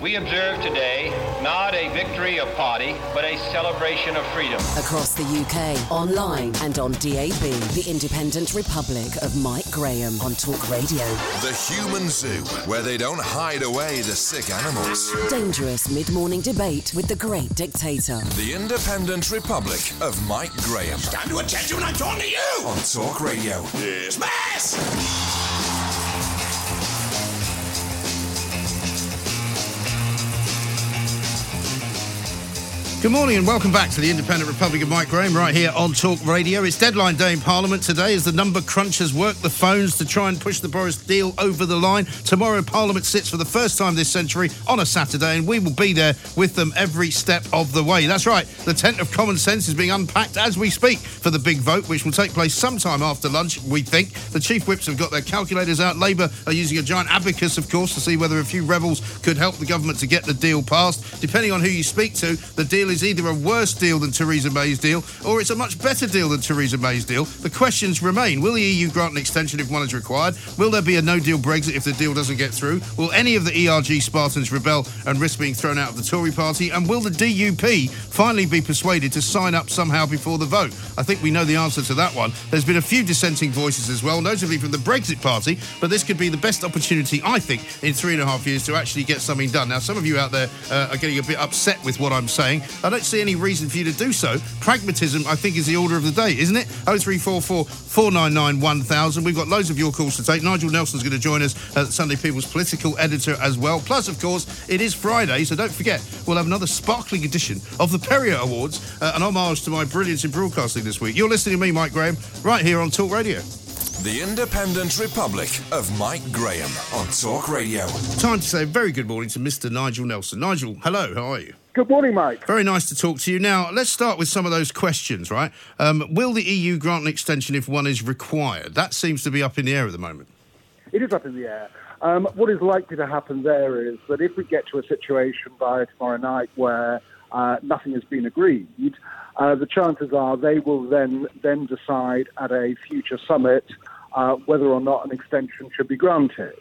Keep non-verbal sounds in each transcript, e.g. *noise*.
We observe today not a victory of party, but a celebration of freedom. Across the UK, online and on DAB, the Independent Republic of Mike Graham on Talk Radio. The Human Zoo, where they don't hide away the sick animals. Dangerous mid-morning debate with the great dictator. The Independent Republic of Mike Graham. Stand to attention when I'm talking to you! On Talk Radio. Yes, mass! Good morning and welcome back to the Independent Republic of Mike Graham right here on Talk Radio. It's deadline day in Parliament today as the number crunchers work the phones to try and push the Boris deal over the line. Tomorrow, Parliament sits for the first time this century on a Saturday and we will be there with them every step of the way. That's right, the tent of common sense is being unpacked as we speak for the big vote, which will take place sometime after lunch, we think. The chief whips have got their calculators out. Labour are using a giant abacus, of course, to see whether a few rebels could help the government to get the deal passed. Depending on who you speak to, the deal is either a worse deal than Theresa May's deal or it's a much better deal than Theresa May's deal. The questions remain. Will the EU grant an extension if one is required? Will there be a no deal Brexit if the deal doesn't get through? Will any of the ERG Spartans rebel and risk being thrown out of the Tory party? And will the DUP finally be persuaded to sign up somehow before the vote? I think we know the answer to that one. There's been a few dissenting voices as well, notably from the Brexit Party, but this could be the best opportunity, I think, in three and a half years to actually get something done. Now, some of you out there uh, are getting a bit upset with what I'm saying. I don't see any reason for you to do so. Pragmatism, I think, is the order of the day, isn't it? 0344 499 1000. We've got loads of your calls to take. Nigel Nelson's going to join us as Sunday People's political editor as well. Plus, of course, it is Friday, so don't forget, we'll have another sparkling edition of the Perrier Awards, uh, an homage to my brilliance in broadcasting this week. You're listening to me, Mike Graham, right here on Talk Radio. The Independent Republic of Mike Graham on Talk Radio. Time to say a very good morning to Mr. Nigel Nelson. Nigel, hello, how are you? Good morning, Mike. Very nice to talk to you. Now, let's start with some of those questions, right? Um, will the EU grant an extension if one is required? That seems to be up in the air at the moment. It is up in the air. Um, what is likely to happen there is that if we get to a situation by tomorrow night where uh, nothing has been agreed, uh, the chances are they will then then decide at a future summit uh, whether or not an extension should be granted.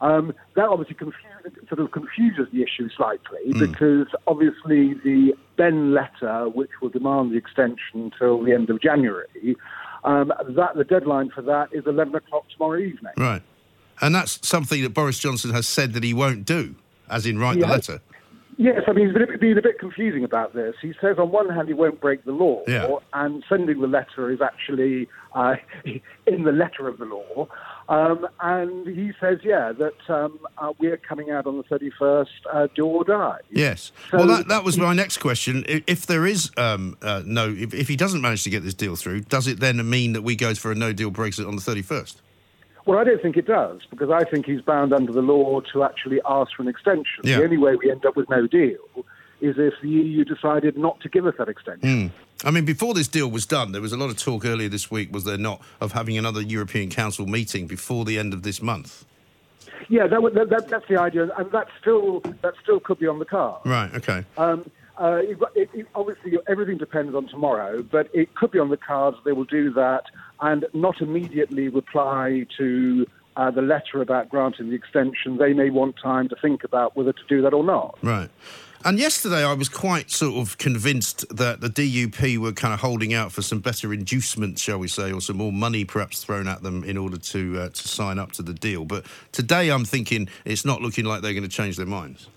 Um, that obviously confuse, sort of confuses the issue slightly because obviously the Benn letter, which will demand the extension till the end of January, um, that the deadline for that is 11 o'clock tomorrow evening. Right. And that's something that Boris Johnson has said that he won't do, as in write the letter. Yes, I mean, he's been, been a bit confusing about this. He says on one hand he won't break the law, Yeah. and sending the letter is actually uh, *laughs* in the letter of the law. Um, and he says, yeah, that um, uh, we're coming out on the 31st, uh, do or die. Yes. So- well, that, that was my next question. If there is um, uh, no, if, if he doesn't manage to get this deal through, does it then mean that we go for a no deal Brexit on the 31st? Well, I don't think it does, because I think he's bound under the law to actually ask for an extension. Yeah. The only way we end up with no deal is if the EU decided not to give us that extension. I mean, before this deal was done, there was a lot of talk earlier this week, was there not, of having another European Council meeting before the end of this month? Yeah, that, that, that, that's the idea, and that still that still could be on the card. Right, okay. Um, uh, it, it, obviously, everything depends on tomorrow, but it could be on the cards. They will do that and not immediately reply to uh, the letter about granting the extension. They may want time to think about whether to do that or not. Right. And yesterday, I was quite sort of convinced that the DUP were kind of holding out for some better inducements, shall we say, or some more money perhaps thrown at them in order to uh, to sign up to the deal. But today, I'm thinking it's not looking like they're going to change their minds.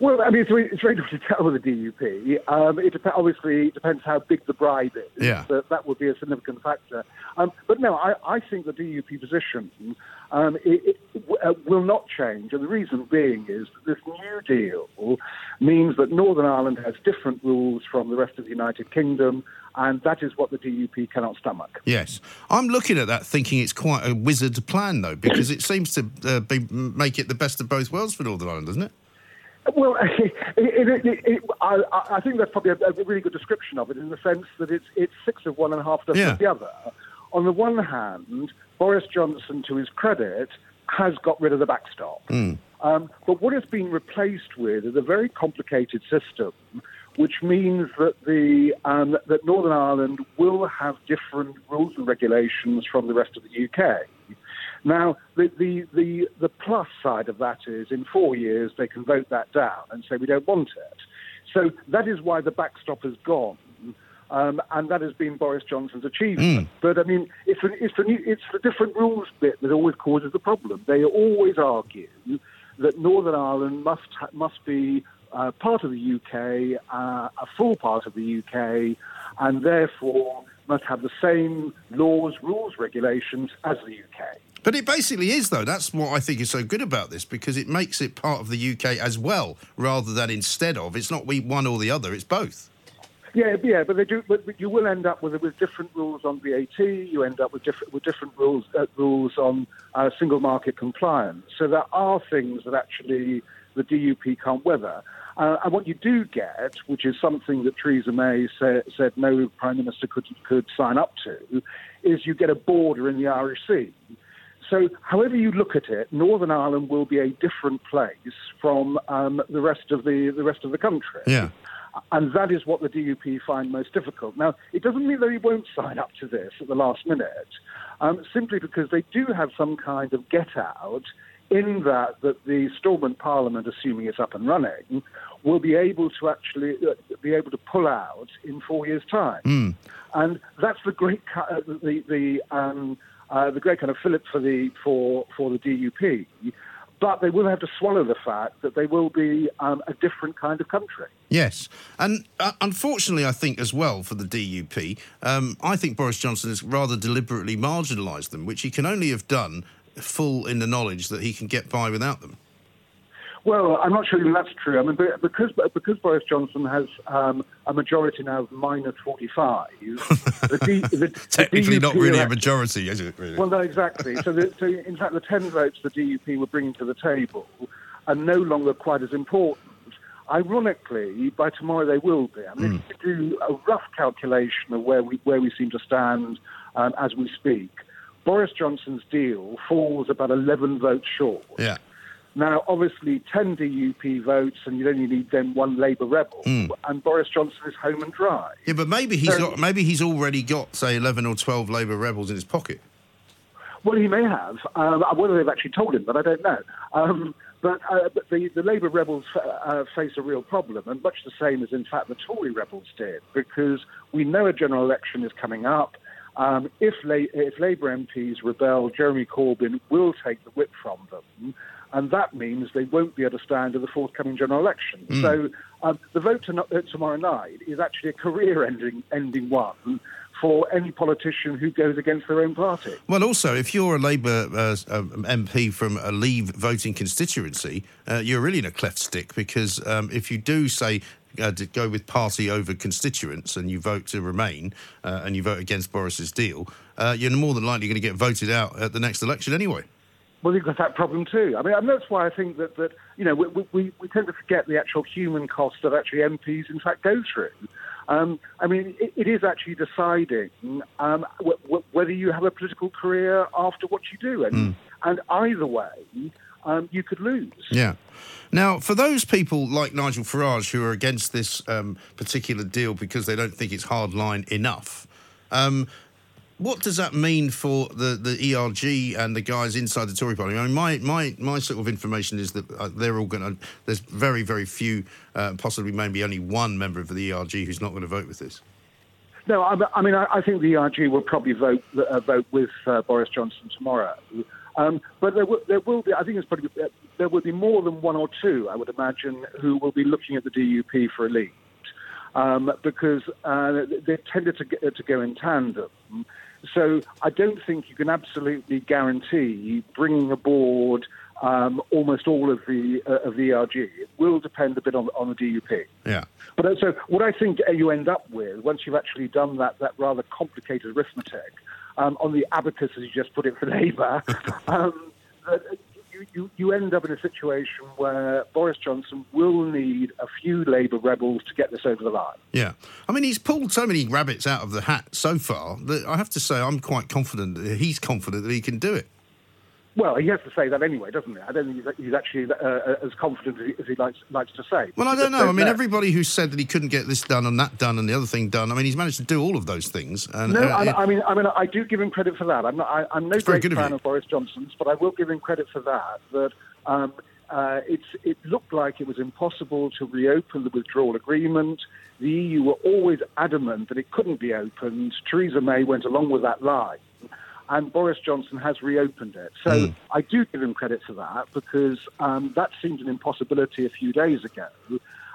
Well, I mean, it's very, it's very difficult to tell with the DUP. Um, it dep- obviously depends how big the bribe is. Yeah. That, that would be a significant factor. Um, but no, I, I think the DUP position um, it, it uh, will not change. And the reason being is that this new deal means that Northern Ireland has different rules from the rest of the United Kingdom, and that is what the DUP cannot stomach. Yes, I'm looking at that thinking it's quite a wizard plan, though, because it seems to uh, be, make it the best of both worlds for Northern Ireland, doesn't it? Well, *laughs* it, it, it, I, I, think that's probably a, a, really good description of it in the sense that it's, it's six of one and a half dozen Yeah. of the other. On the one hand, Boris Johnson, to his credit, has got rid of the backstop. Um, but what it's been replaced with is a very complicated system, which means that the um, that Northern Ireland will have different rules and regulations from the rest of the UK. Now, the, the, the, the plus side of that is in four years they can vote that down and say we don't want it. So that is why the backstop has gone. Um, and that has been Boris Johnson's achievement. But I mean, it's the, it's, the, it's the different rules bit that always causes the problem. They always argue that Northern Ireland must ha- must be uh, part of the UK, uh, a full part of the UK, and therefore must have the same laws, rules, regulations as the UK. But it basically is, though. That's what I think is so good about this because it makes it part of the UK as well, rather than instead of. It's not we one or the other; it's both. Yeah, yeah, but they do. But you will end up with with different rules on VAT. You end up with different with different rules uh, rules on uh, single market compliance. So there are things that actually the DUP can't weather. Uh, and what you do get, which is something that Theresa May sa- said no prime minister could could sign up to, is you get a border in the Irish Sea. So, however you look at it, Northern Ireland will be a different place from um, the rest of the the rest of the country. Yeah. And that is what the DUP find most difficult. Now, it doesn't mean that they won't sign up to this at the last minute, um, simply because they do have some kind of get out in that, that the Stormont Parliament, assuming it's up and running, will be able to actually uh, be able to pull out in four years' time. And that's the great, uh, the, the, um, uh, the great kind of fillip for the, for, for the DUP. But they will have to swallow the fact that they will be um, a different kind of country. Yes, and uh, unfortunately, I think as well for the DUP, um, I think Boris Johnson has rather deliberately marginalised them, which he can only have done full in the knowledge that he can get by without them. Well, I'm not sure even that's true. I mean, because because Boris Johnson has um, a majority now of minus 45, the, D, *laughs* the, the Technically, not really a majority, is it? Really? Well, no, exactly. So, the, so in fact, the 10 votes the DUP were bringing to the table are no longer quite as important. Ironically, by tomorrow they will be. I mean, if you do a rough calculation of where we where we seem to stand um, as we speak, Boris Johnson's deal falls about 11 votes short. yeah. Now, obviously, 10 DUP votes, and you only need then one Labour rebel, and Boris Johnson is home and dry. Yeah, but maybe he's So- got, maybe he's already got say eleven or twelve Labour rebels in his pocket. Well, he may have. Um, whether they've actually told him, but I don't know. Um, but, uh, but the, the Labour rebels uh, face a real problem, and much the same as, in fact, the Tory rebels did, because we know a general election is coming up. Um, if, La- if Labour MPs rebel, Jeremy Corbyn will take the whip from them, and that means they won't be able to stand in the forthcoming general election. So um, the vote to, uh, tomorrow night is actually a career-ending ending one for any politician who goes against their own party. Well, also, if you're a Labour uh, um, MP from a Leave voting constituency, uh, you're really in a cleft stick because um, if you do say uh, to go with party over constituents and you vote to remain uh, and you vote against Boris's deal, uh, you're more than likely going to get voted out at the next election anyway. Well, you've got that problem too. I mean, and that's why I think that, that you know, we, we, we tend to forget the actual human cost that actually MPs, in fact, go through. Um, I mean, it, it is actually deciding um, w- w- whether you have a political career after what you do. And, and either way, um, you could lose. Yeah. Now, for those people like Nigel Farage who are against this um, particular deal because they don't think it's hard line enough, um, what does that mean for the, the ERG and the guys inside the Tory party? I mean, my, my, my sort of information is that uh, they're all going to. There's very very few, uh, possibly maybe only one member of the ERG who's not going to vote with this. No, I, I mean, I, I, think the ERG will probably vote uh, vote with uh, Boris Johnson tomorrow. Um, but there, w- there will be, I think it's probably, uh, there will be more than one or two, I would imagine, who will be looking at the DUP for a lead. Um, because uh, they tended to, get, to go in tandem. So I don't think you can absolutely guarantee bringing aboard um, almost all of the uh, of the ERG. It will depend a bit on, on the DUP. Yeah. But uh, so what I think you end up with once you've actually done that that rather complicated arithmetic um, on the abacus, as you just put it for Labour. *laughs* um, uh, you, you, you end up in a situation where Boris Johnson will need a few Labour rebels to get this over the line. Yeah. I mean, he's pulled so many rabbits out of the hat so far that I have to say I'm quite confident that he's confident that he can do it. Well, he has to say that anyway, doesn't he? I don't think he's, actually uh, uh, as confident as he, as he, likes, likes to say. Well, I don't know. I mean, everybody who said that he couldn't get this done and that done and the other thing done, I mean, he's managed to do all of those things. And, no, uh, I, I, mean, I mean, I do give him credit for that. I'm, not, I, am no great fan of, of, Boris Johnson's, but I will give him credit for that. That um, uh, it looked like it was impossible to reopen the withdrawal agreement. The EU were always adamant that it couldn't be opened. Theresa May went along with that line and Boris Johnson has reopened it. So mm. I do give him credit for that because um, that seemed an impossibility a few days ago.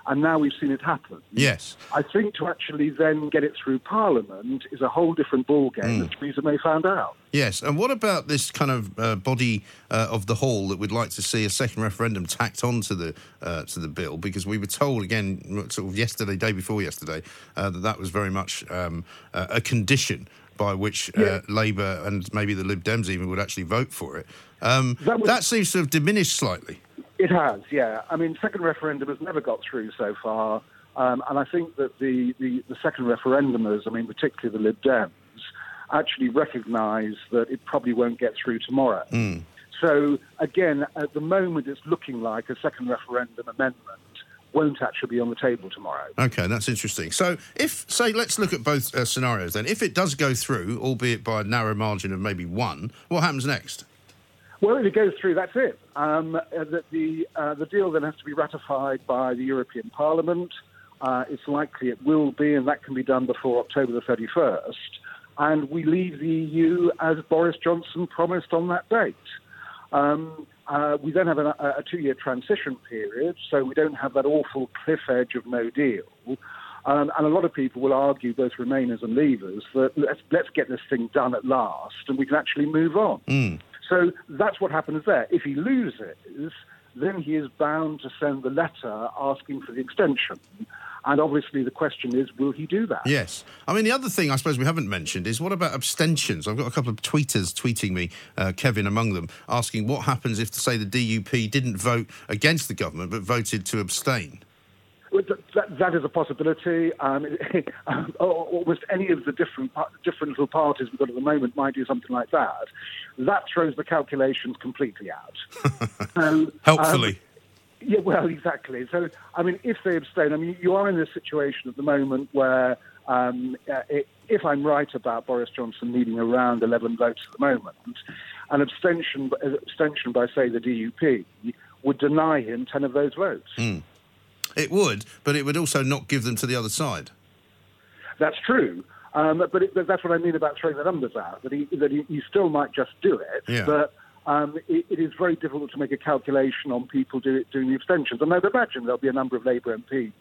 And now we've seen it happen. Yes. I think to actually then get it through Parliament is a whole different ballgame mm. that Theresa May found out. Yes. And what about this kind of uh, body uh, of the hall that would like to see a second referendum tacked onto the uh, to the bill? Because we were told again, sort of yesterday, day before yesterday, uh, that that was very much um, a condition by which uh, yeah. Labour and maybe the Lib Dems even would actually vote for it. Um, that, was, that, seems to have diminished slightly. It has, yeah. I mean, second referendum has never got through so far, um, and I think that the, the, the second referendumers, I mean, particularly the Lib Dems, actually recognise that it probably won't get through tomorrow. Mm. So again, at the moment, it's looking like a second referendum amendment won't actually be on the table tomorrow. Okay, that's interesting. So, if, say, let's look at both uh, scenarios then. If it does go through, albeit by a narrow margin of maybe one, what happens next? Well, if it goes through, that's it. Um, uh, the, the, uh, the deal then has to be ratified by the European Parliament. Uh, it's likely it will be, and that can be done before October the 31st. And we leave the EU as Boris Johnson promised on that date. Um, uh, we then have a, a two year transition period, so we don't have that awful cliff edge of no deal. Um, and a lot of people will argue, both Remainers and Leavers, that let's, let's get this thing done at last and we can actually move on. Mm. So that's what happens there. If he loses, then he is bound to send the letter asking for the extension. And obviously, the question is, will he do that? Yes. I mean, the other thing I suppose we haven't mentioned is what about abstentions? I've got a couple of tweeters tweeting me, uh, Kevin among them, asking what happens if, say, the DUP didn't vote against the government but voted to abstain? That, that is a possibility. Um, *laughs* um, almost any of the different different little parties we've got at the moment might do something like that. That throws the calculations completely out. *laughs* um, Helpfully. Yeah, well, *laughs* exactly. So, I mean, if they abstain, I mean, you are in this situation at the moment where, um, uh, it, if I'm right about Boris Johnson needing around 11 votes at the moment, an abstention, abstention by, say, the DUP would deny him 10 of those votes. Mm. It would, but it would also not give them to the other side. That's true. Um, but, it, but, that's what I mean about throwing the numbers out, that he, that he, he still might just do it, yeah. but um, it, it is very difficult to make a calculation on people do, doing the abstentions. And I'd imagine there'll be a number of Labour MPs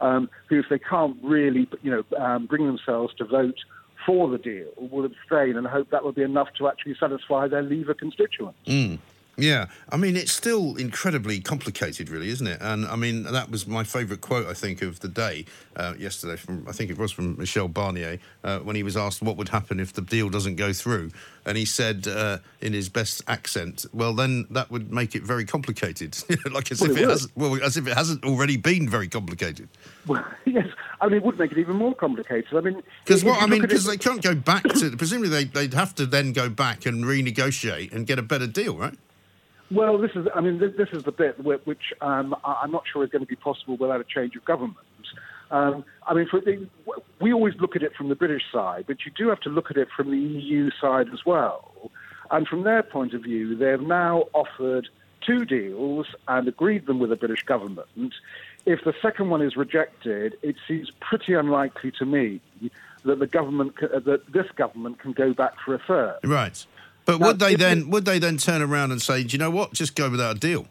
um, who, if they can't really, you know, um, bring themselves to vote for the deal, will abstain and hope that will be enough to actually satisfy their Leaver constituents. Mm. Yeah, I mean, it's still incredibly complicated, really, isn't it? And I mean, that was my favourite quote, I think, of the day uh, yesterday. From I think it was from Michel Barnier uh, when he was asked what would happen if the deal doesn't go through, and he said uh, in his best accent, "Well, then that would make it very complicated, *laughs* like as well, if it, it hasn't, well, as if it hasn't already been very complicated." Well, *laughs* yes, I mean, it would make it even more complicated. I mean, because what I mean, because they can't go back to *coughs* presumably they, they'd have to then go back and renegotiate and get a better deal, right? Well, this is, I mean, this, this is the bit which um, I'm not sure is going to be possible without a change of government. Um, I mean, for the, we always look at it from the British side, but you do have to look at it from the EU side as well. And from their point of view, they have now offered two deals and agreed them with the British government. If the second one is rejected, it seems pretty unlikely to me that the government, uh, that this government can go back for a third. Right. But Now, would they then it- would they then turn around and say, do you know what? Just go without a deal.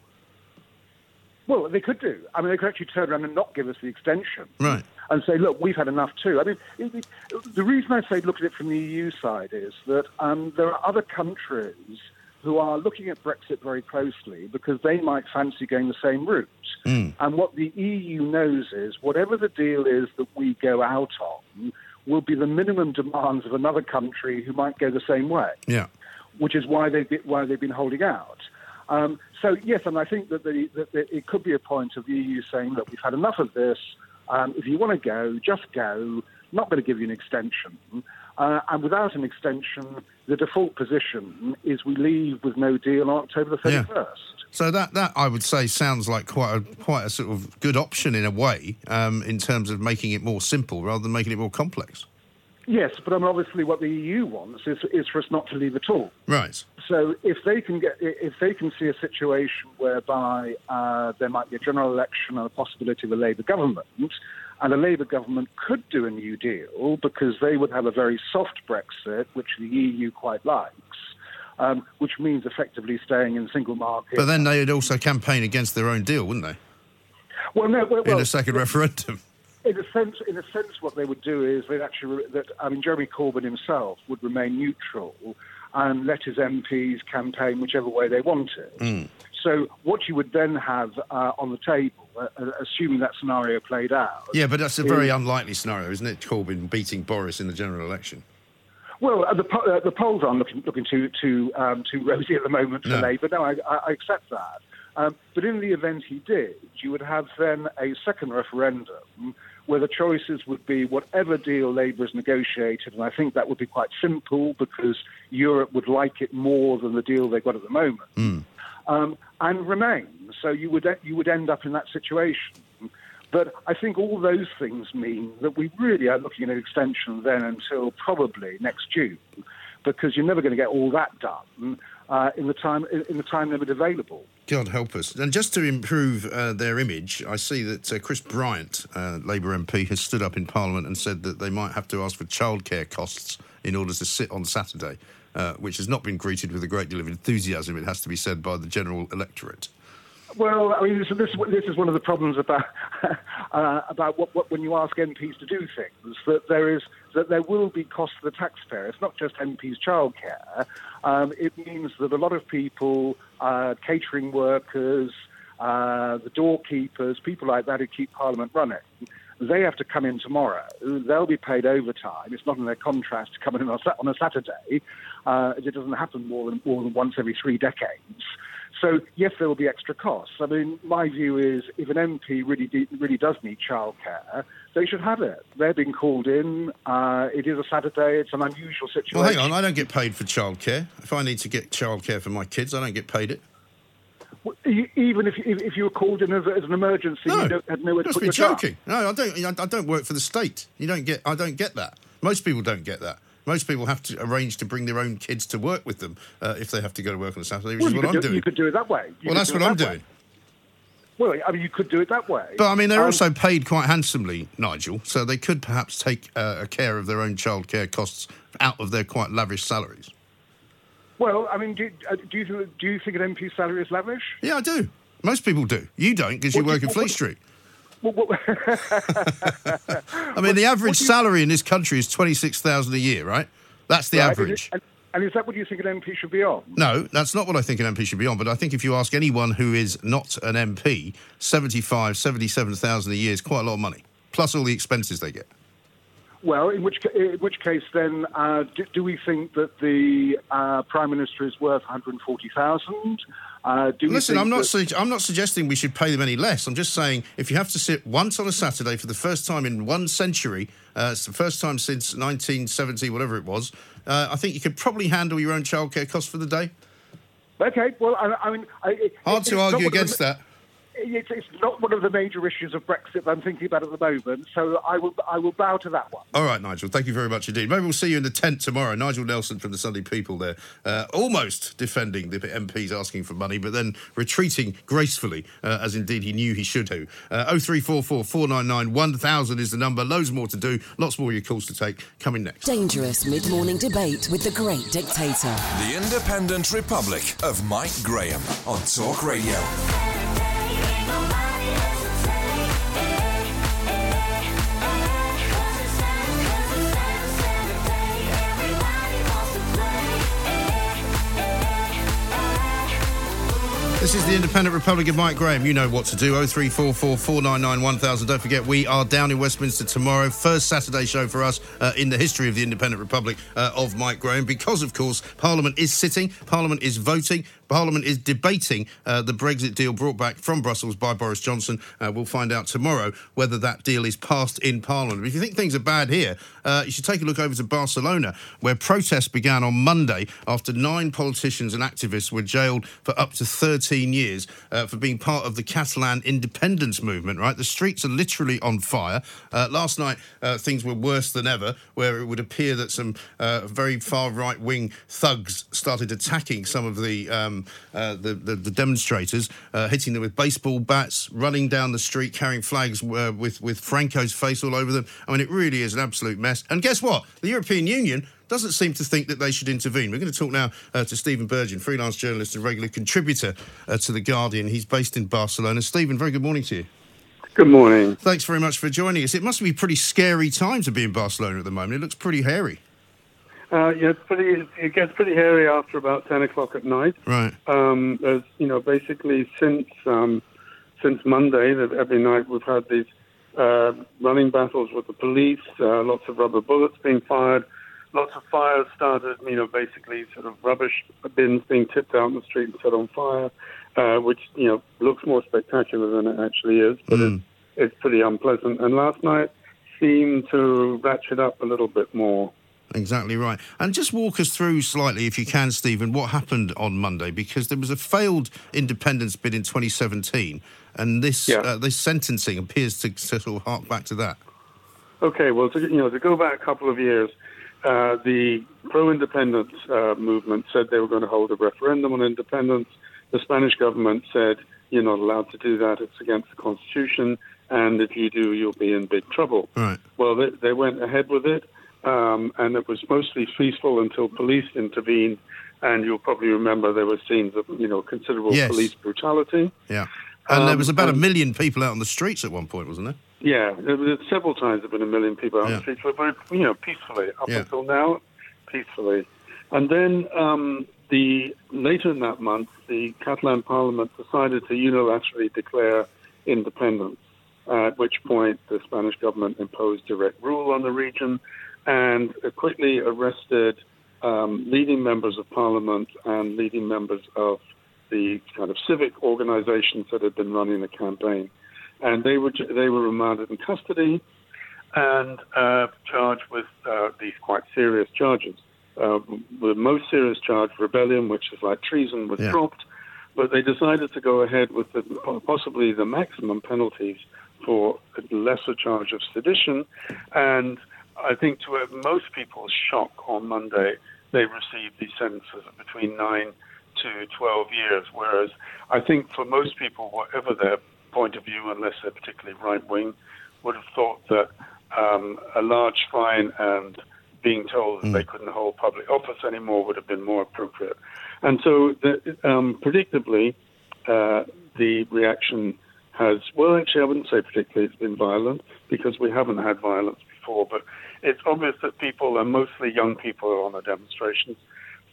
Well, they could do. I mean, they could actually turn around and not give us the extension. Right. And say, look, we've had enough too. I mean, it, it, the reason I say look at it from the EU side is that um, there are other countries who are looking at Brexit very closely because they might fancy going the same route. And what the EU knows is whatever the deal is that we go out on will be the minimum demands of another country who might go the same way Yeah. which is why they've been, why they've been holding out. Um, so yes, and I think that, the, that the, it could be a point of the EU saying, look, we've had enough of this. Um, if you want to go, just go. Not going to give you an extension. Uh, and without an extension, the default position is we leave with no deal on October the Yeah. 31st. So that, that I would say sounds like quite a quite a sort of good option in a way, um, in terms of making it more simple rather than making it more complex. Yes, but I mean, obviously what the EU wants is, is for us not to leave at all. Right. So if they can get, if they can see a situation whereby uh, there might be a general election and a possibility of a Labour government, and a Labour government could do a new deal because they would have a very soft Brexit, which the EU quite likes, um, which means effectively staying in the single market. But then they'd also campaign against their own deal, wouldn't they? well, no, well, In a second referendum. In a sense, in a sense, what they would do is they'd actually that I mean, Jeremy Corbyn himself would remain neutral and let his MPs campaign whichever way they wanted. So what you would then have uh, on the table, uh, uh, assuming that scenario played out, Yeah, but that's a very is- unlikely scenario, isn't it? Corbyn beating Boris in the general election. Well, uh, the, po- uh, the polls aren't looking, looking too too um, too rosy at the moment for No. Labour. No, I I accept that. Um, but in the event he did, you would have then a second referendum where the choices would be whatever deal Labour has negotiated, and I think that would be quite simple because Europe would like it more than the deal they've got at the moment, um, and remain. So you would you would end up in that situation. But I think all those things mean that we really are looking at an extension then until probably next June, because you're never going to get all that done uh, in the time in, in the time limit available. God help us. And just to improve uh, their image, I see that uh, Chris Bryant, uh, Labour MP, has stood up in Parliament and said that they might have to ask for childcare costs in order to sit on Saturday, uh, which has not been greeted with a great deal of enthusiasm, it has to be said, by the general electorate. Well, I mean, this, this, this is one of the problems about *laughs* uh, about what, what, when you ask MPs to do things that there is that there will be cost to the taxpayer. It's not just MPs' childcare. Um, it means that a lot of people, uh, catering workers, uh, the doorkeepers, people like that who keep Parliament running, they have to come in tomorrow. They'll be paid overtime. It's not in their contract to come in on a, Saturday. Uh, it doesn't happen more than more than once every three decades. So yes, there will be extra costs. I mean, my view is if an MP really de- really does need childcare, they should have it. They're being called in. Uh, it is a Saturday. It's an unusual situation. Well, hang on, I don't get paid for childcare. If I need to get childcare for my kids, I don't get paid it. Even if, if if you were called in as, as an emergency, No, you don't have nowhere to must put be your joking. No, I don't. I don't work for the state. You don't get. I don't get that. Most people don't get that. Most people have to arrange to bring their own kids to work with them uh, if they have to go to work on a Saturday, which Well, is what I'm do, doing. you could do it that way. You well, that's what I'm way. doing. Well, I mean, you could do it that way. But I mean, they're Um, also paid quite handsomely, Nigel. So they could perhaps take uh, a care of their own childcare costs out of their quite lavish salaries. Well, I mean, do, uh, do you do you think an MP's salary is lavish? Yeah, I do. Most people do. You don't because you do work you- in Fleet Street. What, *laughs* I mean, the average salary in this country is twenty six thousand a year, right? That's the Right, average. And, and is that what you think an MP should be on? No, that's not what I think an MP should be on. But I think if you ask anyone who is not an MP, 75, 77,000 a year is quite a lot of money, plus all the expenses they get. Well, in which in which case then uh, do, do we think that the uh, prime minister is worth 140,000? Uh, do Listen, I'm not. that- Su- I'm not suggesting we should pay them any less. I'm just saying if you have to sit once on a Saturday for the first time in one century, uh, it's the first time since 1970, whatever it was. Uh, I think you could probably handle your own childcare costs for the day. Okay, well, I, I mean, I, it- Hard to argue against that. It's, it's not one of the major issues of Brexit that I'm thinking about at the moment. So I will I will bow to that one. All right, Nigel. Thank you very much indeed. Maybe we'll see you in the tent tomorrow. Nigel Nelson from the Sunday People there, uh, almost defending the MPs asking for money, but then retreating gracefully, uh, as indeed he knew he should do. Uh, 0344 499 1000 is the number. Loads more to do. Lots more of your calls to take. Coming next. Dangerous mid morning debate with the great dictator. The Independent Republic of Mike Graham on Talk Radio my mind. This is the Independent Republic of Mike Graham. You know what to do. 0344 499 1000. Don't forget, we are down in Westminster tomorrow. First Saturday show for us uh, in the history of the Independent Republic uh, of Mike Graham. Because, of course, Parliament is sitting, Parliament is voting. Parliament is debating uh, the Brexit deal brought back from Brussels by Boris Johnson. Uh, we'll find out tomorrow whether that deal is passed in Parliament. If you think things are bad here, uh, you should take a look over to Barcelona, where protests began on Monday after nine politicians and activists were jailed for up to 13 years uh, for being part of the Catalan independence movement, right? The streets are literally on fire. Uh, last night, uh, things were worse than ever, where it would appear that some very far right wing thugs started attacking some of the. Um, uh, the, the, the, demonstrators, uh, hitting them with baseball bats, running down the street carrying flags uh, with, with Franco's face all over them. I mean, it really is an absolute mess. And guess what? The European Union doesn't seem to think that they should intervene. We're going to talk now uh, to Stephen Burgen, freelance journalist and regular contributor uh, to The Guardian. He's based in Barcelona. Stephen, very good morning to you. Good morning. Thanks very much for joining us. It must be a pretty scary time to be in Barcelona at the moment. It looks pretty hairy. Uh, yeah, it's pretty. It gets pretty hairy after about ten o'clock at night. Right. Um, as you know, basically since um, since Monday, that every night we've had these uh, running battles with the police. Uh, lots of rubber bullets being fired. Lots of fires started. You know, basically sort of rubbish bins being tipped out in the street and set on fire, uh, which you know looks more spectacular than it actually is, but mm. it's, it's pretty unpleasant. And last night seemed to ratchet up a little bit more. Exactly right. And just walk us through slightly, if you can, Stephen, what happened on Monday, because there was a failed independence bid in 2017, and this yeah. uh, this sentencing appears to, to sort of hark back to that. Okay, well, to, you know, to go back a couple of years, uh, the pro-independence uh, movement said they were going to hold a referendum on independence. The Spanish government said you're not allowed to do that; it's against the constitution, and if you do, you'll be in big trouble. Right. Well, they, they went ahead with it. Um, and it was mostly peaceful until police intervened. And you'll probably remember there were scenes of you know considerable yes. police brutality. Yeah, and um, there was about a million people out on the streets at one point, wasn't there? Yeah, there was, several times there have been a million people out yeah. on the streets, but you know peacefully up yeah. until now, peacefully. And then um, the later in that month, the Catalan Parliament decided to unilaterally declare independence. At which point, the Spanish government imposed direct rule on the region and quickly arrested um, leading members of parliament and leading members of the kind of civic organizations that had been running the campaign. And they were, they were remanded in custody and uh, charged with uh, these quite serious charges. Uh, the most serious charge, rebellion, which is like treason, was yeah. dropped, but they decided to go ahead with the, possibly the maximum penalties for a lesser charge of sedition and I think to most people's shock on Monday, they received these sentences of between nine to 12 years. Whereas I think for most people, whatever their point of view, unless they're particularly right wing, would have thought that um, a large fine and being told that mm. they couldn't hold public office anymore would have been more appropriate. And so, the, um, predictably, uh, the reaction has, well, actually, I wouldn't say particularly it's been violent because we haven't had violence before, but it's obvious that people, and mostly young people are on the demonstrations,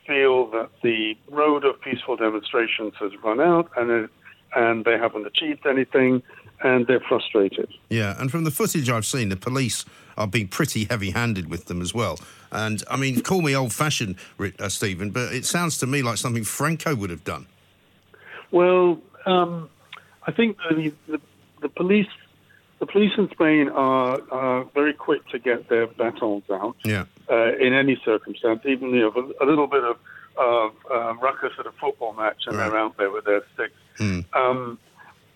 feel that the road of peaceful demonstrations has run out and, it, and they haven't achieved anything and they're frustrated. Yeah, and from the footage I've seen, the police are being pretty heavy handed with them as well. And I mean, call me old fashioned, uh, Stephen, but it sounds to me like something Franco would have done. Well, um, I think the, the, the police the police in Spain are, are very quick to get their batons out yeah. uh, in any circumstance, even you know, a, little bit of uh, ruckus at a football match and right. they're out there with their sticks. Mm. Um,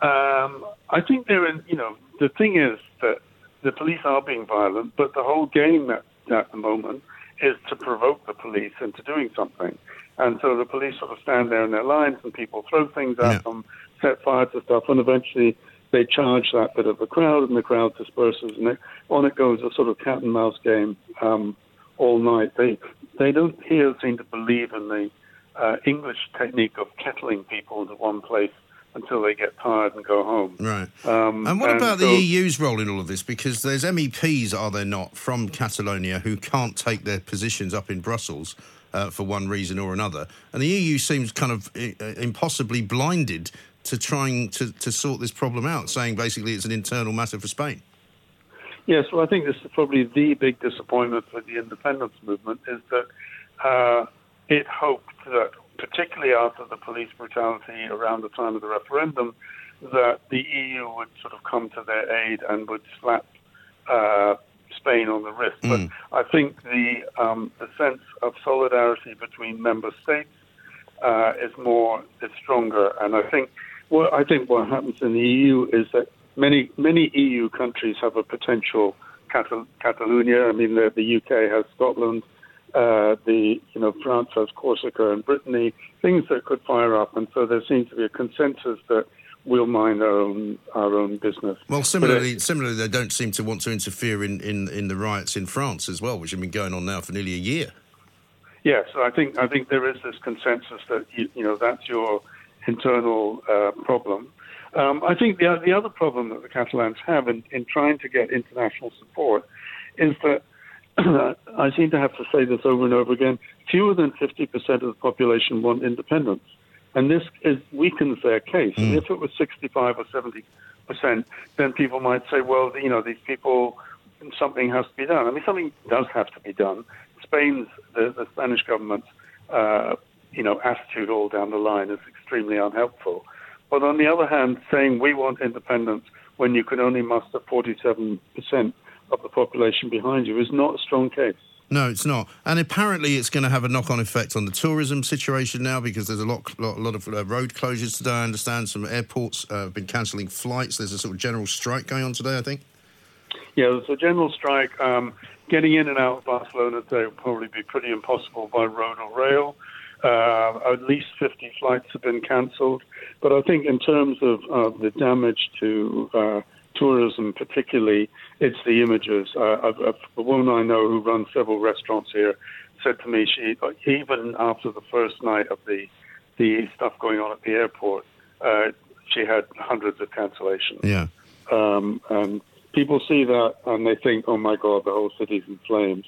Um, I think they're in. You know, the thing is that the police are being violent, but the whole game at, at the moment is to provoke the police into doing something. And so the police sort of stand there in their lines, and people throw things at Yeah. them, set fire to stuff, and eventually they charge that bit of the crowd, and the crowd disperses, and it, on it goes a sort of cat and mouse game um, all night. They they don't here seem to believe in the uh, English technique of kettling people into one place until they get tired and go home. Right. Um, And what about the EU's role in all of this? Because there's MEPs, are there not, from Catalonia who can't take their positions up in Brussels uh, for one reason or another. And the EU seems kind of uh, impossibly blinded to trying to, to sort this problem out, saying basically it's an internal matter for Spain. Yes, well, I think this is probably the big disappointment for the independence movement is that uh, it hoped that, particularly after the police brutality around the time of the referendum, that the EU would sort of come to their aid and would slap uh, Spain on the wrist. But I think the um, the sense of solidarity between member states uh, is more is stronger, and I think what I think what happens in the EU is that many many EU countries have a potential Catal- Catalonia. I mean, the, the UK has Scotland. Uh, the you know France has Corsica and Brittany, things that could fire up, and so there seems to be a consensus that we'll mind our own our own business. Well, similarly, similarly, they don't seem to want to interfere in, in, in the riots in France as well, which have been going on now for nearly a year. Yes, I think I think there is this consensus that you, you know that's your internal uh, problem. Um, I think the the other problem that the Catalans have in, in trying to get international support is that *clears throat* I seem to have to say this over and over again. Fewer than fifty percent of the population want independence, and this is weakens their case. And if it was sixty-five or seventy percent, then people might say, well, you know, these people, something has to be done. I mean, something does have to be done. Spain's the, the Spanish government's uh, you know attitude all down the line is extremely unhelpful. But on the other hand, saying we want independence when you can only muster 47 percent of the population behind you is not a strong case. No, it's not. And apparently, it's going to have a knock-on effect on the tourism situation now because there's a lot, lot, lot of uh, road closures today. I understand some airports uh, have been cancelling flights. There's a sort of general strike going on today. I think. Yeah, there's a general strike. Um, getting in and out of Barcelona today will probably be pretty impossible by road or rail. Uh, at least 50 flights have been cancelled. But I think in terms of uh, the damage to uh, tourism, particularly, it's the images. Uh, I've, I've, a woman I know who runs several restaurants here said to me, she even after the first night of the the stuff going on at the airport, uh, she had hundreds of cancellations. Yeah. Um, and people see that and they think, oh my God, the whole city's in flames.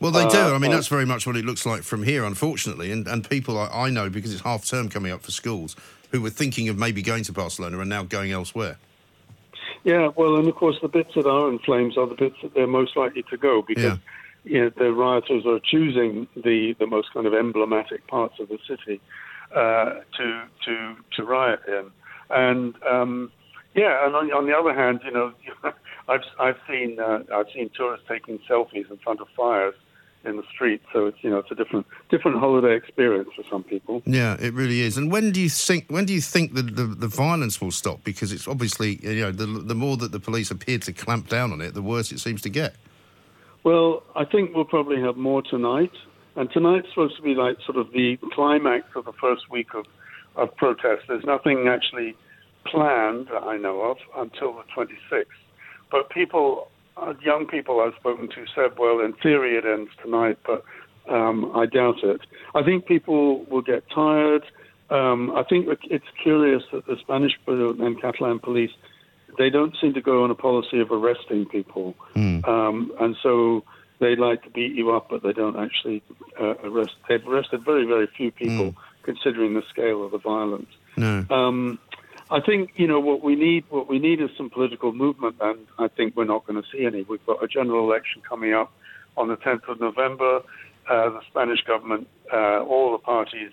Well, they do. Uh, I mean, that's very much what it looks like from here, unfortunately. And, and people I, I know, because it's half term coming up for schools, who were thinking of maybe going to Barcelona are now going elsewhere. Yeah, well, and of course, the bits that are in flames are the bits that they're most likely to go because you know, the rioters are choosing the, the most kind of emblematic parts of the city uh, to to to riot in. And um, yeah, and on, on the other hand, you know, *laughs* I've I've seen uh, I've seen tourists taking selfies in front of fires in the street. So it's you know it's a different different holiday experience for some people. Yeah, it really is. And when do you think when do you think that the, the violence will stop? Because it's obviously you know the the more that the police appear to clamp down on it, the worse it seems to get. Well, I think we'll probably have more tonight. And tonight's supposed to be like sort of the climax of the first week of, of protest. There's nothing actually planned that I know of until the 26th. But people, young people I've spoken to said, well, in theory it ends tonight, but um, I doubt it. I think people will get tired. Um, I think it's curious that the Spanish and Catalan police they don't seem to go on a policy of arresting people, um, and so they like to beat you up, but they don't actually uh, arrest. They've arrested very, very few people, considering the scale of the violence. No. Um, I think you know what we need. What we need is some political movement, and I think we're not going to see any. We've got a general election coming up on the 10th of November. Uh, the Spanish government, uh, all the parties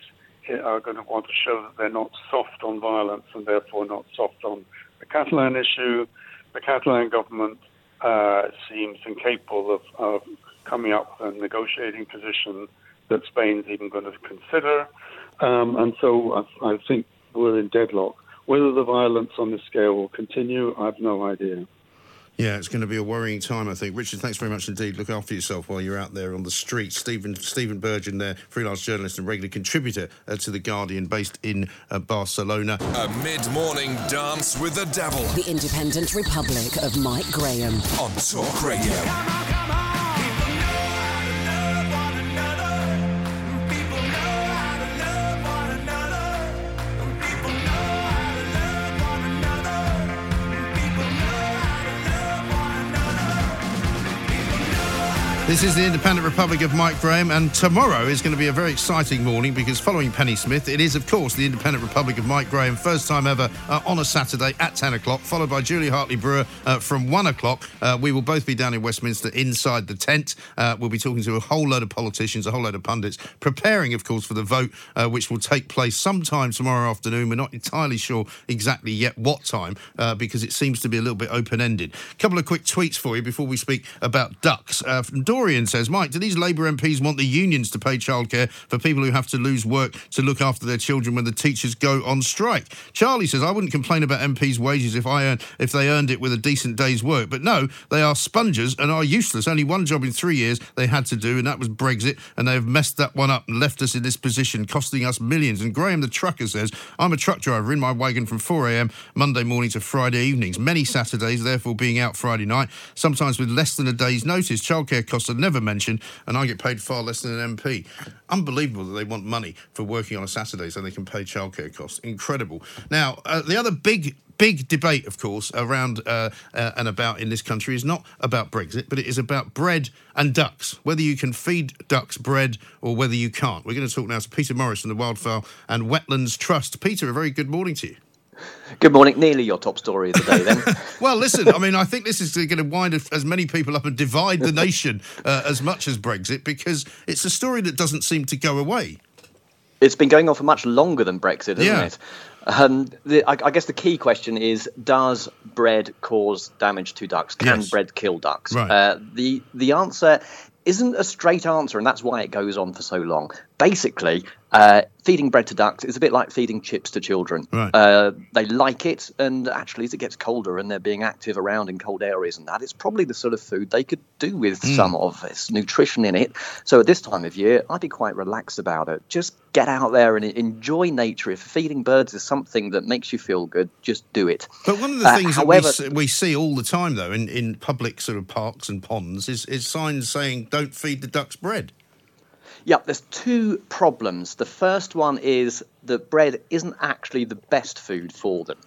are going to want to show that they're not soft on violence and therefore not soft on the Catalan issue. The Catalan government uh, seems incapable of, of coming up with a negotiating position that Spain's even going to consider. Um, and so I, I think we're in deadlock. Whether the violence on this scale will continue, I have no idea. Yeah, it's going to be a worrying time, I think. Richard, thanks very much indeed. Look after yourself while you're out there on the street. Stephen Stephen Burgen, there, freelance journalist and regular contributor uh, to The Guardian, based in uh, Barcelona. A mid morning dance with the devil. The Independent Republic of Mike Graham. On Talk Radio. This is the Independent Republic of Mike Graham, and tomorrow is going to be a very exciting morning because following Penny Smith, it is, of course, the Independent Republic of Mike Graham, first time ever uh, on a Saturday at 10 o'clock, followed by Julia Hartley Brewer uh, from 1 o'clock. Uh, we will both be down in Westminster inside the tent. Uh, we'll be talking to a whole load of politicians, a whole load of pundits, preparing, of course, for the vote, uh, which will take place sometime tomorrow afternoon. We're not entirely sure exactly yet what time uh, because it seems to be a little bit open ended. A couple of quick tweets for you before we speak about ducks. from Dorian says, Mike, do these Labour MPs want the unions to pay childcare for people who have to lose work to look after their children when the teachers go on strike? Charlie says, I wouldn't complain about MPs' wages if I earn, if they earned it with a decent day's work. But no, they are spongers and are useless. Only one job in three years they had to do, and that was Brexit, and they have messed that one up and left us in this position, costing us millions. And Graham the trucker says, I'm a truck driver in my wagon from 4 a.m. Monday morning to Friday evenings. Many Saturdays, therefore, being out Friday night, sometimes with less than a day's notice. Childcare costs are never mentioned, and I get paid far less than an MP. Unbelievable that they want money for working on a Saturday so they can pay childcare costs. Incredible. Now, uh, the other big big debate, of course, around uh, uh, and about in this country is not about Brexit, but it is about bread and ducks. Whether you can feed ducks bread or whether you can't. We're going to talk now to Peter Morris from the Wildfowl and Wetlands Trust. Peter, a very good morning to you. Good morning. Nearly your top story of the day, then. *laughs* well, listen, I mean, I think this is going to wind as many people up and divide the nation uh, as much as Brexit because it's a story that doesn't seem to go away. It's been going on for much longer than Brexit, hasn't yeah. it? Um, the, I, I, guess the key question is: Does bread cause damage to ducks? Can yes. bread kill ducks? Right. Uh, the the answer isn't a straight answer, and that's why it goes on for so long. Basically, uh, feeding bread to ducks is a bit like feeding chips to children. Right. Uh, they like it, and actually, as it gets colder and they're being active around in cold areas and that, it's probably the sort of food they could do with mm. some of. It's nutrition in it. So at this time of year, I'd be quite relaxed about it. Just get out there and enjoy nature. If feeding birds is something that makes you feel good, just do it. But one of the uh, things however, that we, we see all the time, though, in, in public sort of parks and ponds, is, is signs saying "Don't feed the ducks bread." Yeah, there's two problems. The first one is that bread isn't actually the best food for them.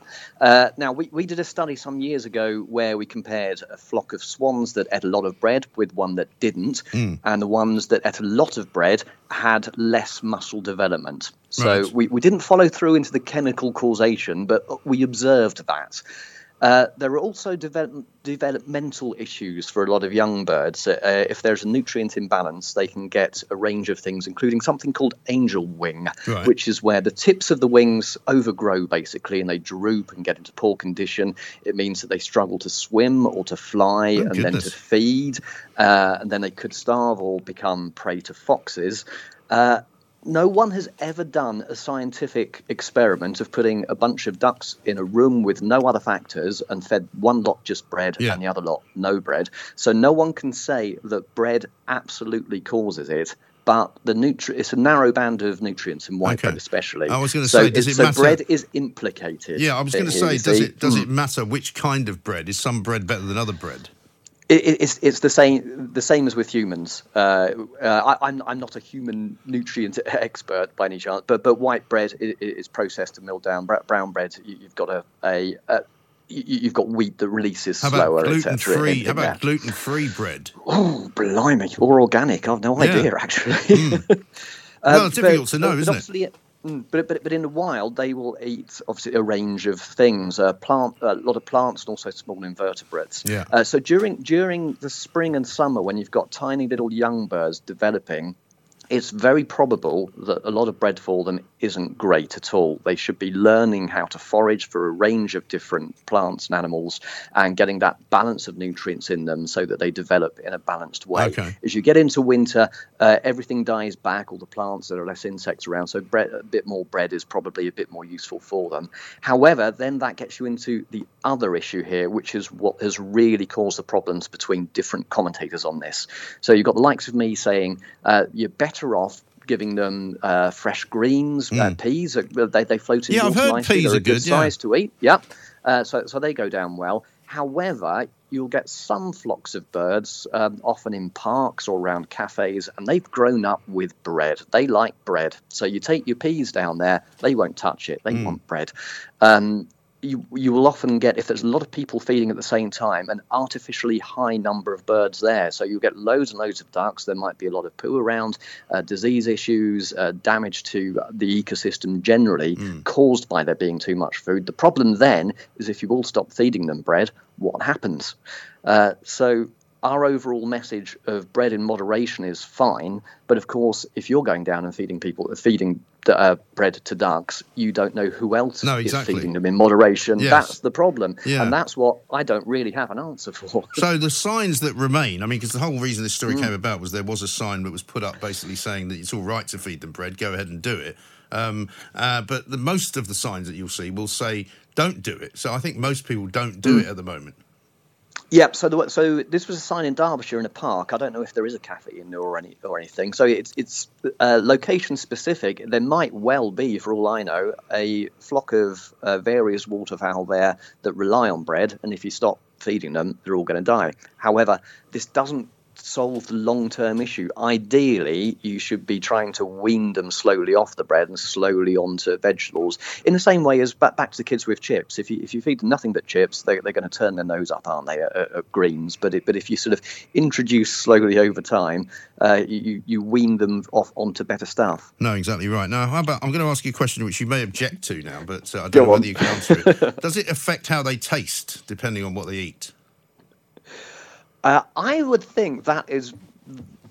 Uh, now, we, we did a study some years ago where we compared a flock of swans that ate a lot of bread with one that didn't, mm. and the ones that ate a lot of bread had less muscle development. So right. we, we didn't follow through into the chemical causation, but we observed that. Uh, there are also develop- developmental issues for a lot of young birds. Uh, if there's a nutrient imbalance, they can get a range of things, including something called angel wing, right. which is where the tips of the wings overgrow basically and they droop and get into poor condition. It means that they struggle to swim or to fly oh, and goodness. then to feed, uh, and then they could starve or become prey to foxes. Uh, no one has ever done a scientific experiment of putting a bunch of ducks in a room with no other factors and fed one lot just bread yeah. and the other lot no bread. So no one can say that bread absolutely causes it. But the nutri- it's a narrow band of nutrients in white okay. bread, especially. I was going to so say, does it so matter? bread is implicated. Yeah, I was going to say, does it does mm. it matter which kind of bread? Is some bread better than other bread? It, it's it's the same the same as with humans. Uh, uh, I, am I'm, I'm not a human nutrient *laughs* expert by any chance, but but white bread is, is processed and milled down. Brown bread, you've got a, a, a you've got wheat that releases how slower, gluten free? How about gluten free bread? Oh, blimey! Or organic? I've no Yeah. idea actually. Mm. *laughs* Well, it's difficult to know, isn't it? Mm, But, but but in the wild, they will eat obviously a range of things, uh, plant a lot of plants and also small invertebrates. Yeah. Uh, so during during the spring and summer, when you've got tiny little young birds developing, it's very probable that a lot of bread for them isn't great at all. They should be learning how to forage for a range of different plants and animals and getting that balance of nutrients in them so that they develop in a balanced way. Okay. As you get into winter, uh, everything dies back, all the plants, there are less insects around, so bread, a bit more bread is probably a bit more useful for them. However, then that gets you into the other issue here, which is what has really caused the problems between different commentators on this. So you've got the likes of me saying uh, you're better better off giving them uh, fresh greens, mm. uh, peas. They, they float in yeah, I've heard nicely. peas They're are good, good size yeah. to eat. Yeah, uh, so so they go down well. However, you'll get some flocks of birds, um, often in parks or around cafes, and they've grown up with bread. They like bread. So you take your peas down there, they won't touch it. They mm. want bread. Um, you you will often get if there's a lot of people feeding at the same time an artificially high number of birds there. So you get loads and loads of ducks. There might be a lot of poo around uh, disease issues uh, damage to the ecosystem generally mm. caused by there being too much food. The problem then is if you all stop feeding them bread what happens? Uh, so our overall message of bread in moderation is fine, but of course, if you're going down and feeding people, feeding uh, bread to ducks, you don't know who else no, exactly. is feeding them in moderation. Yes. That's the problem, yeah. and that's what I don't really have an answer for. *laughs* so the signs that remain, I mean, because the whole reason this story Mm. came about was there was a sign that was put up basically saying that it's all right to feed them bread, go ahead and do it. Um, uh, but the most of the signs that you'll see will say don't do it. So I think most people don't do Mm. it at the moment. Yep. So, the, so this was a sign in Derbyshire in a park. I don't know if there is a cafe in there or any or anything. So it's it's uh, location specific. There might well be, for all I know, a flock of uh, various waterfowl there that rely on bread, and if you stop feeding them, they're all going to die. However, this doesn't solve the long term issue. Ideally, you should be trying to wean them slowly off the bread and slowly onto vegetables in the same way as back, back to the kids with chips. If you, if you feed them nothing but chips, they, they're going to turn their nose up, aren't they, at, at greens? But, it, but if you sort of introduce slowly over time, uh, you, you wean them off onto better stuff. No, exactly right. Now, how about I'm going to ask you a question which you may object to now, but uh, I don't Go know on. whether you can answer it. *laughs* Does it affect how they taste depending on what they eat? Uh, I would think that is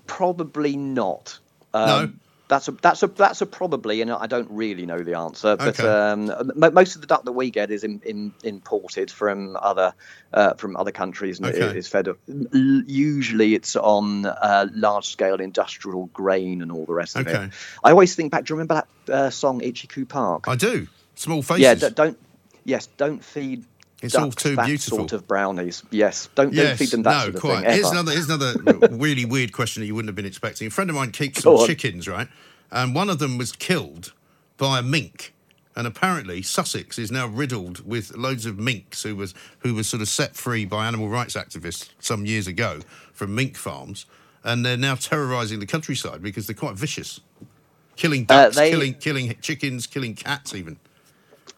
probably not. Um, No? That's a that's a that's a probably, and I don't really know the answer. But Okay. um, m- most of the duck that we get is in, in, imported from other uh, from other countries, and Okay. it is fed. Up. Usually, it's on uh, large scale industrial grain and all the rest of Okay. it. I always think back. Do you remember that uh, song "Itchycoo Park"? I do. Small faces. Yeah, d- don't. Yes, don't feed. It's all too that beautiful. Sort of brownies. Yes, don't, don't feed them that no, sort of quite. thing. Here's ever. another, here's another *laughs* really weird question that you wouldn't have been expecting. A friend of mine keeps Go some on. chickens, right? And one of them was killed by a mink. And apparently, Sussex is now riddled with loads of minks who was who was sort of set free by animal rights activists some years ago from mink farms, and they're now terrorising the countryside because they're quite vicious, killing Uh, ducks, they- killing killing chickens, killing cats, even.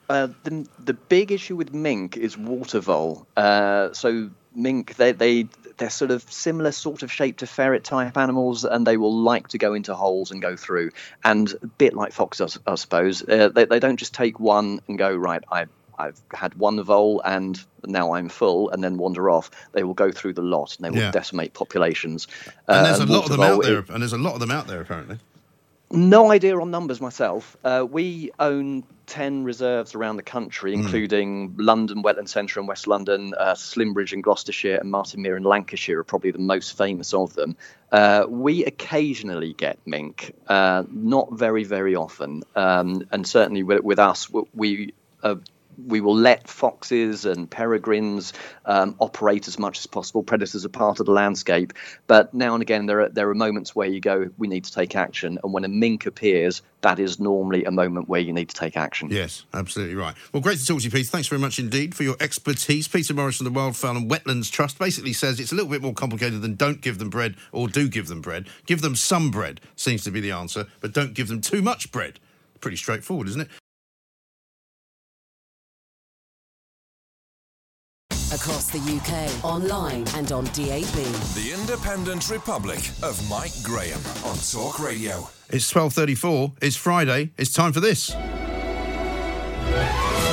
Uh, the the big issue with mink is water vole. Uh, so mink, they they they're sort of similar sort of shape to ferret type animals, and they will like to go into holes and go through. And a bit like foxes, I suppose, uh, they they don't just take one and go right. I I've had one vole and now I'm full, and then wander off. They will go through the lot and they will Yeah. decimate populations. And Uh, there's a lot of them out there, it- and there's a lot of them out there apparently. No idea on numbers myself. Uh, we own 10 reserves around the country, including London, Wetland Centre and West London, uh, Slimbridge in Gloucestershire, and Martin Mere in Lancashire are probably the most famous of them. Uh, we occasionally get mink, uh, not very, very often. Um, and certainly with, with us, we. Uh, we will let foxes and peregrines um, operate as much as possible. Predators are part of the landscape, but now and again there are there are moments where you go, we need to take action, and when a mink appears, that is normally a moment where you need to take action. Yes, absolutely right. Well, great to talk to you, Peter. Thanks very much indeed for your expertise. Peter Morris from the Wildfowl and Wetlands Trust basically says it's a little bit more complicated than don't give them bread or do give them bread. Give them some bread seems to be the answer, but don't give them too much bread. Pretty straightforward, isn't it? Across the UK, online and on DAB. The Independent Republic of Mike Graham on Talk Radio. It's 12.34. It's Friday. It's time for this.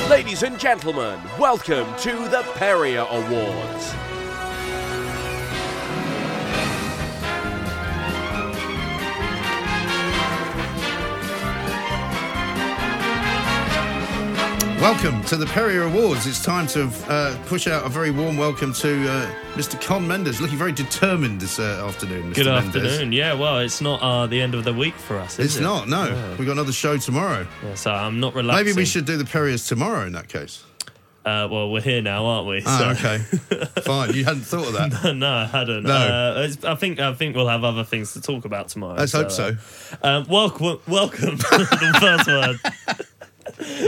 Ladies and gentlemen, welcome to the Perrier Awards. Welcome to the Perrier Awards. It's time to uh, push out a very warm welcome to uh, Mr. Con Mendes, looking very determined this uh, afternoon. Mr. Good Mendes. afternoon. Yeah, well, it's not uh, the end of the week for us, is It's it? not, no. Yeah. We've got another show tomorrow. Yeah, so I'm not relaxing. Maybe we should do the Perriers tomorrow in that case. Uh, well, we're here now, aren't we? Ah, So- okay. *laughs* Fine. You hadn't thought of that. *laughs* no, I hadn't. No. Uh, I think I think we'll have other things to talk about tomorrow. Let's hope so. uh, um, welcome, welcome. *laughs* the first word.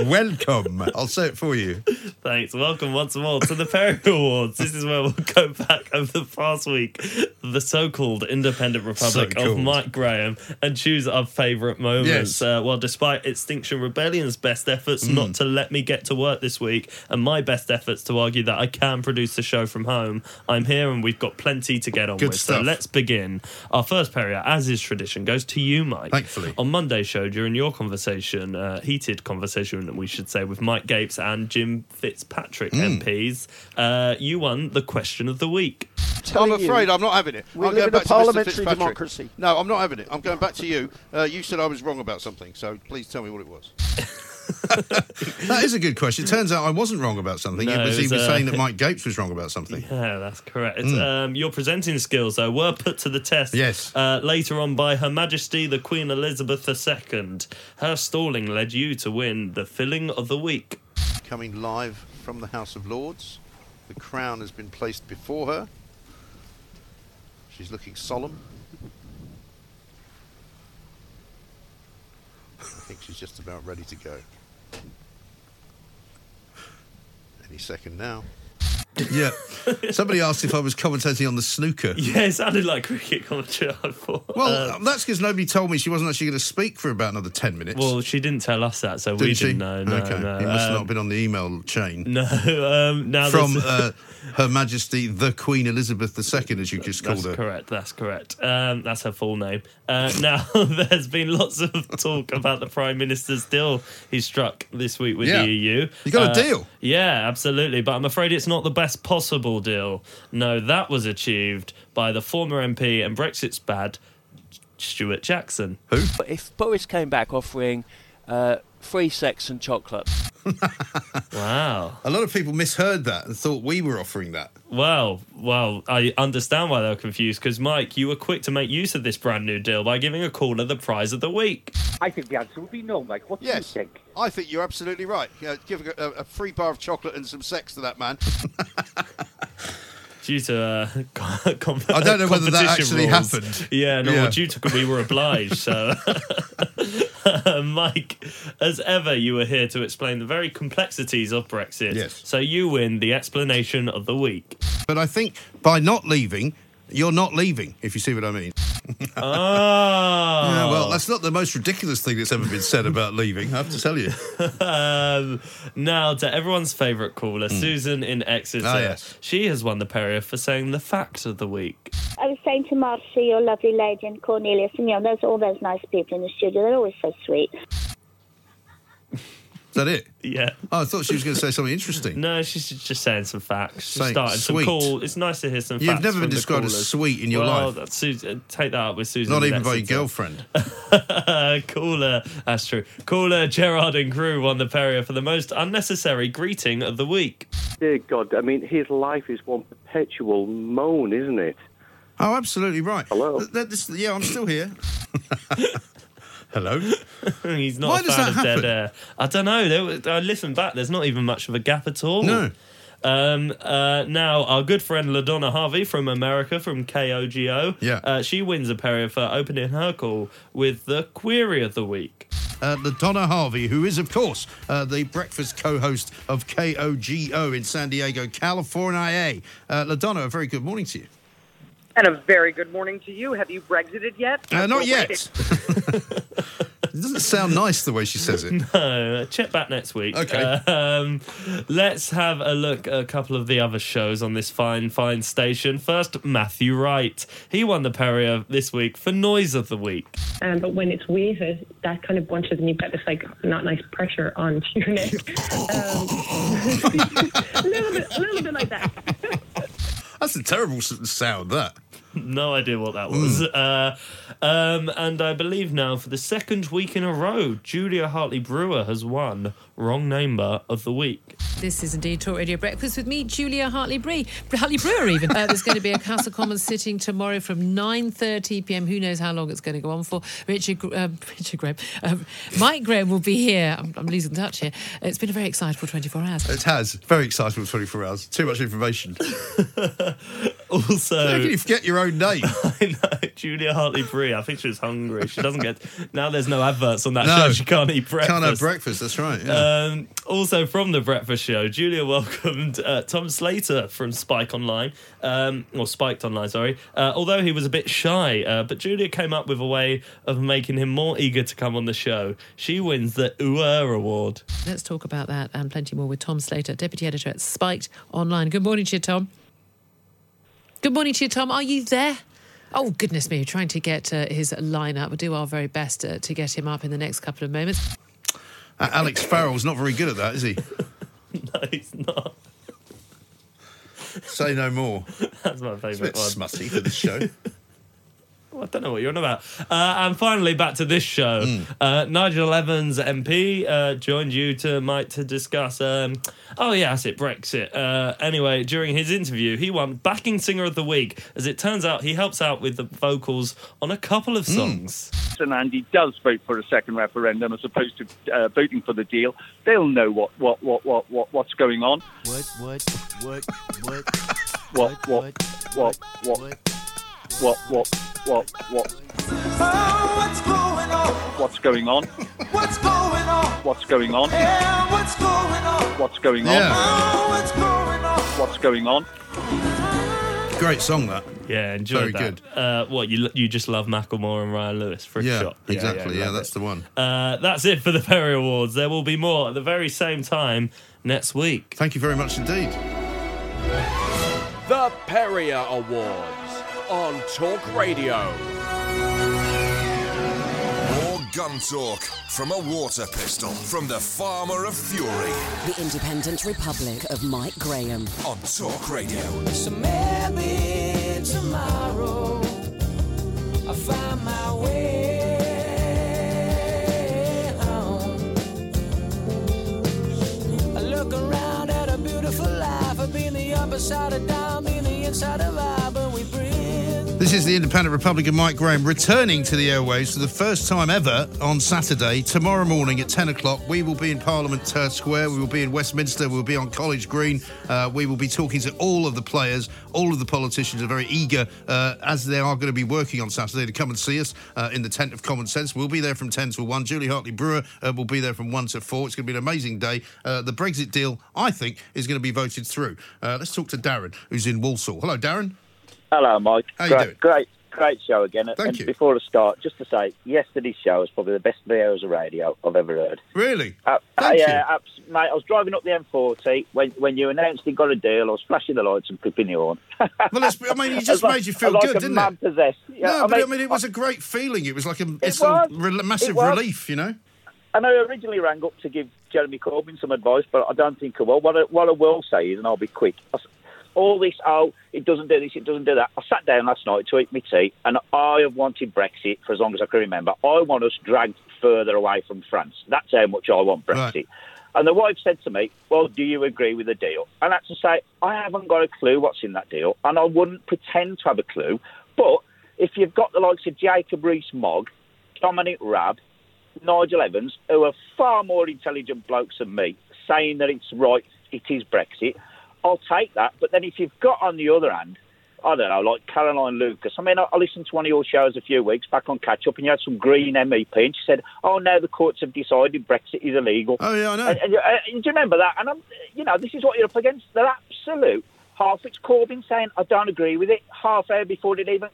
Welcome. I'll say it for you. Thanks. Welcome once more to the Perry Awards. This is where we'll go back over the past week, the so-called Independent Republic of So-called. Mike Graham, and choose our favourite moments. Yes. Uh, well, despite Extinction Rebellion's best efforts Mm. not to let me get to work this week, and my best efforts to argue that I can produce the show from home, I'm here and we've got plenty to get on Good with. So let's begin. Our first Perrier, as is tradition, goes to you, Mike. Thankfully. On Monday's show, during your conversation, uh, heated conversation, we should say, with Mike Gapes and Jim Fitzpatrick Mm. MPs, uh, you won the question of the week. I'm afraid I'm not having it. we I'm live going in a back to parliamentary democracy. No, I'm not having it. I'm going back to you. Uh, you said I was wrong about something, so please tell me what it was. *laughs* *laughs* That is a good question. It turns out I wasn't wrong about something. No, it was, it was, he was uh, saying that Mike Gapes was wrong about something. *laughs* Yeah, that's correct. Mm. Um, your presenting skills, though, were put to the test Yes. uh, later on by Her Majesty the Queen Elizabeth II. Her stalling led you to win the filling of the week. Coming live from the House of Lords. The crown has been placed before her. She's looking solemn. Think she's just about ready to go. Any second now. Yeah. Somebody asked if I was commentating on the snooker. *laughs* Yeah, it sounded like cricket commentary, I thought. Well, Uh, that's because nobody told me she wasn't actually going to speak for about another 10 minutes. well, she didn't tell us that, so Didn't we she? didn't know. No, okay. no. He must Um, not have been on the email chain. *laughs* No, um, now From uh, Her Majesty the Queen Elizabeth II, as you just called That's her. correct. That's correct. Um, that's her full name. Uh, *laughs* now, there's been lots of talk about the Prime Minister's deal he struck this week with Yeah. the EU. You got a Uh, deal? Yeah, absolutely. But I'm afraid it's not the best possible deal. No, that was achieved by the former MP and Brexit's bad, Stewart Jackson. Who? If Boris came back offering uh, free sex and chocolate, Wow. A lot of people misheard that and thought we were offering that. Well, well, I understand why they were confused because, Mike, you were quick to make use of this brand new deal by giving a caller the prize of the week. I think the answer would be no, Mike. What do Yes, you think? I think you're absolutely right. Yeah, giving a, a free bar of chocolate and some sex to that man. *laughs* due to uh, *laughs* com- I don't know whether that actually rules. happened. Yeah, no, Yeah. due to we were obliged. So, *laughs* Mike, as ever, you were here to explain the very complexities of Brexit. Yes. So you win the explanation of the week. But I think by not leaving, you're not leaving, if you see what I mean. Oh, *laughs* Yeah, well, that's not the most ridiculous thing that's ever been said about leaving, I have to tell you. um, *laughs* now to everyone's favourite caller, Susan in Exeter. Ah, yes. She has won the Perrier for saying the fact of the week. I was saying to Marcia, your lovely lady, and Cornelius, and you know, there's all those nice people in the studio. They're always so sweet. Is that it? Yeah. Oh, I thought she was going to say something interesting. No, she's just saying some facts. She's Saying starting sweet. some cool. It's nice to hear some. You've facts never been from the described as callers. sweet in your well, life. That's Susan, uh, take that up with Susan. Not even by your Exeter. girlfriend. *laughs* Caller, that's true. Caller Gerard and Crewe won the Perrier for the most unnecessary greeting of the week. Dear God, I mean, his life is one perpetual moan, isn't it? Oh, absolutely right. Hello? Th- th- this- yeah, I'm still here. *laughs* Hello? *laughs* He's not Why a does fan that of happen? dead air. I don't know. There, I listened back. There's not even much of a gap at all. No. Um, uh, now, our good friend LaDona Harvey from America, from KOGO, Yeah. uh, she wins a Perrier for opening her call with the query of the week. Uh, LaDona Harvey, who is, of course, uh, the breakfast co host of KOGO in San Diego, California. Uh, LaDona, a very good morning to you. And a very good morning to you. Have you Brexited yet? Uh, not yet. *laughs* It doesn't sound nice the way she says it. *laughs* No, check back next week. Okay. Um, let's have a look at a couple of the other shows on this fine, fine station. First, Matthew Wright. He won the Perrier this week for Noise of the Week. Um, but when it's weighted, that kind of bunches and you've got this like not nice pressure on *laughs* your neck. Um, a little bit, a little bit like that. That's a terrible sound, that. No idea what that was. Mm. Uh, Um, and I believe now for the second week in a row, Julia Hartley Brewer has won Wrong Number of the Week. This is indeed Talk Radio Breakfast with me, Julia Hartley Bree, Hartley Brewer. Even uh, there's going to be a Castle Commons sitting tomorrow from 9:30 p.m. Who knows how long it's going to go on for? Richard, um, *laughs* Richard Graham, um, Mike Graham will be here. I'm, I'm, losing touch here. It's been a very excitable 24 hours. It has very excitable 24 hours. Too much information. *laughs* also, How can you forget your own name? *laughs* I know Julia Hartley Bree. I think she's hungry. She doesn't get now. There's no adverts on that No. show. She can't eat breakfast. Can't have breakfast. That's right. Yeah. Um, also from the breakfast show, Julia welcomed uh, Tom Slater from Spike Online, um, or Spiked Online, sorry. Uh, although he was a bit shy, uh, but Julia came up with a way of making him more eager to come on the show. She wins the UR award. Let's talk about that and plenty more with Tom Slater, deputy editor at Spiked Online. Good morning to you, Tom. Good morning to you, Tom. Are you there? Oh, goodness me, trying to get uh, his line up. We'll do our very best uh, to get him up in the next couple of moments. Alex Farrell's not very good at that, is he? *laughs* no, he's not. Say no more. That's my It's a favourite bit one. smutty for this show. *laughs* I don't know what you're on about. Uh, and finally, back to this show. Hmm. Uh, Nigel Evans, MP, uh, joined you to Mike to discuss. Um, oh yeah, that's it, Brexit. Uh, anyway, during his interview, he won Backing Singer of the Week. As it turns out, he helps out with the vocals on a couple Hmm. of songs. and Andy does vote for a second referendum as opposed to uh, voting for the deal, they'll know what, what, what, what, what what's going on. What, what, what, what, What, what, what, what, what, what, what, what, what's going on? what's going on? What's going on? What's going on? Yeah, what's going on? What's going on? Yeah. Oh, what's going on? What's going on? Great song, that. Yeah, enjoyed Very that. Uh, what you you just love Macklemore and Ryan Lewis for a Yeah, shot. exactly. Yeah, love that's it. the one. Uh, that's it for the *laughs* Perry Awards. There will be more at the very same time next week. Thank you very much indeed. The Perrier Awards on Talk Radio. More gun talk from a water pistol from the farmer of fury The Independent Republic of Mike Graham. on Talk Radio. So maybe tomorrow I'll find my way home. I look around at a beautiful life. I've been the upside of down, been the inside of out, but we breathe. This is the Independent Republican Mike Graham returning to the airwaves for the first time ever on Saturday. Tomorrow morning at 10 o'clock, we will be in Parliament Square. We will be in Westminster. We will be on College Green. Uh, we will be talking to all of the players. All of the politicians are very eager, uh, as they are going to be working on Saturday, to come and see us uh, in the tent of common sense. We'll be there from 10 to 1. Julia Hartley Brewer uh, will be there from 1 to 4. It's going to be an amazing day. Uh, the Brexit deal, I think, is going to be voted through. Let's talk to Darren, who's in Walsall. Hello, Darren. Hello, Mike. How you great, doing? Great, great show again. Thank and you. Before I start, just to say, yesterday's show was probably the best three hours of radio I've ever heard. Really? Uh, Thank uh, yeah, abs- mate. I was driving up the M40 when when you announced you got a deal. I was flashing the lights and clipping the horn. Well, it's, I mean, it *laughs* just like- made you feel like good, didn't it? possessed. Yeah, no, I but I mean, mean, it was a great feeling. It was like a It it's a was. re- massive relief, you know. And I originally rang up to give Jeremy Corbyn some advice, but I don't think I will. What I, what I will say is, and I'll be quick. I All this, oh, it doesn't do this, it doesn't do that. I sat down last night to eat my tea, and I have wanted Brexit for as long as I can remember. I want us dragged further away from France. That's how much I want Brexit. And the wife said to me, Well, do you agree with the deal? And I had to say, I haven't got a clue what's in that deal, and I wouldn't pretend to have a clue. But if you've got the likes of Jacob Rees Mogg, Dominic Raab, Nigel Evans, who are far more intelligent blokes than me, saying that it's right, it is Brexit, I'll take that. But then if you've got on the other hand, I don't know, like Caroline Lucas. I mean, I, I listened to one of your shows a few weeks back on Catch Up, and you had some Green MEP, and she said, "Oh, now the courts have decided Brexit is illegal." Oh yeah, I know. And, and, uh, do you remember that? And I'm, you know, this is what you're up against. They're absolute. Half it's Corbyn saying, "I don't agree with it." Half hour before it even.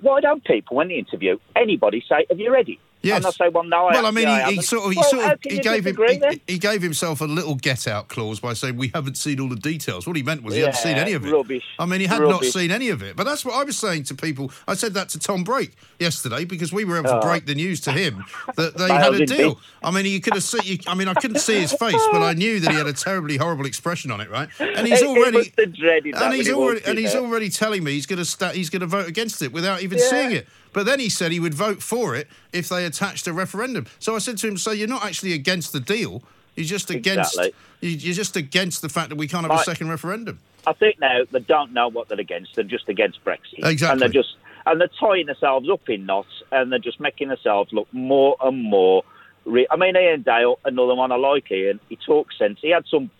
Why don't people, when they interview anybody, say, "Have you read it?" Yes. And I say, well, no, I well, I mean, I he, he sort of, he Well, sort of, he gave him, he, he gave himself a little get-out clause by saying we haven't seen all the details. What he meant was he hadn't seen any of it. rubbish. I mean, he had not seen any of it. But that's what I was saying to people. I said that to Tom Brake yesterday because we were able to Oh. break the news to him that they had a deal. I mean, you could have seen. You, I mean, I couldn't see his face, but I knew that he had a terribly horrible expression on it, right? And he's already was the dreaded and he's already and he's already telling me he's going to sta he's going to vote against it without even Yeah. seeing it. But then he said he would vote for it if they attached a referendum. So I said to him, "So you're not actually against the deal? You're just against Exactly. you- you're just against the fact that we can't have a second referendum." I think now they don't know what they're against. They're just against Brexit. Exactly. And they're just and they're tying themselves up in knots, and they're just making themselves look more and more. Re- I mean, Iain Dale, another one I like. Ian, he talks sense. He had some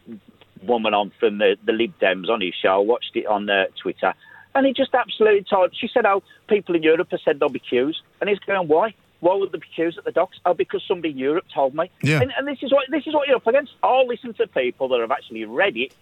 woman on from the, the Lib Dems on his show. I watched it on uh, Twitter, and he just absolutely told. She said, "Oh, people in Europe have said there'll be queues," and he's going, "Why? Why would there be queues at the docks? Oh, because somebody in Europe told me." Yeah. And, and this is what this is what you're up against. I'll listen to people that have actually read it.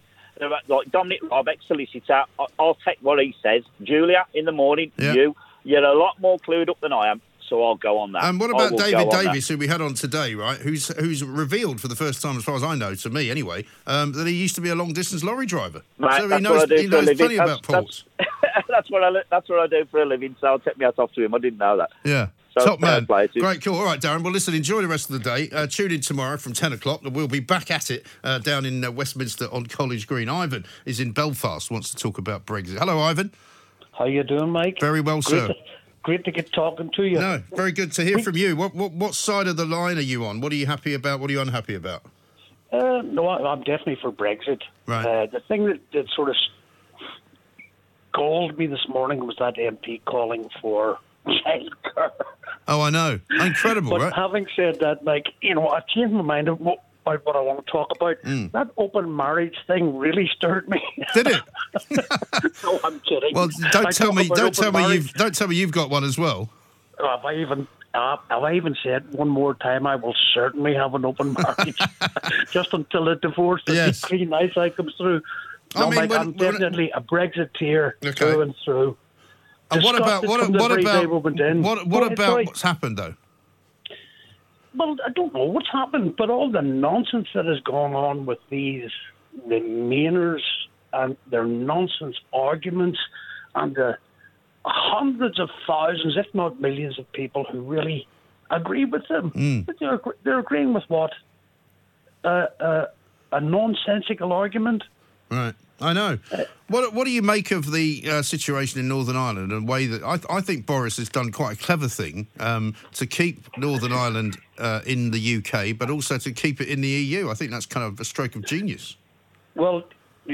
Like Dominic Raab, ex-solicitor, I- I'll take what he says. Julia, in the morning, Yeah. you, you're a lot more clued up than I am, so I'll go on that. And what about David go on that. Davis, who we had on today, right? Who's who's revealed for the first time, as far as I know, to me anyway, um, that he used to be a long distance lorry driver. Right, so he knows what I do he knows plenty That's- about ports. *laughs* *laughs* that's what I li- that's what I do for a living. So I'll take my hat off to him. I didn't know that. Yeah. So Top man. play to him. Great, cool. All right, Darren. Well, listen, enjoy the rest of the day. Uh, tune in tomorrow from 10 o'clock, and we'll be back at it uh, down in uh, Westminster on College Green. Ivan is in Belfast, wants to talk about Brexit. Hello, Ivan. How you doing, Mike? Very well, great sir. To, great to get talking to you. No, very good to hear from you. What, what what side of the line are you on? What are you happy about? What are you unhappy about? Uh, no, I- I'm definitely for Brexit. Right. Uh, the thing that, that sort of galled me this morning was that MP calling for childcare. Oh, I know. Incredible, But right? having said that, like you know, I changed my mind about what I want to talk about. Mm. That open marriage thing really stirred me. Did it? *laughs* no, I'm kidding. Well, don't I tell me. Don't tell me you've. Don't tell me you've got one as well. Uh, Have I even uh, have I even said one more time? I will certainly have an open marriage, *laughs* *laughs* just until the divorce, the Yes. decree night I comes through. I No, mean, Mike, when- I'm when- definitely a Brexiteer Okay. through and through. And what about what? What about we went in. what? What about sorry. what's happened though? Well, I don't know what's happened, but all the nonsense that has gone on with these Remainers and their nonsense arguments and the hundreds of thousands, if not millions, of people who really agree with them. Mm. But they're, they're agreeing with what? Uh, uh, a nonsensical argument? Right, I know. What What do you make of the uh, situation in Northern Ireland and way that I, I think Boris has done quite a clever thing um, to keep Northern Ireland uh, in the UK, but also to keep it in the EU. I think that's kind of a stroke of genius. Well,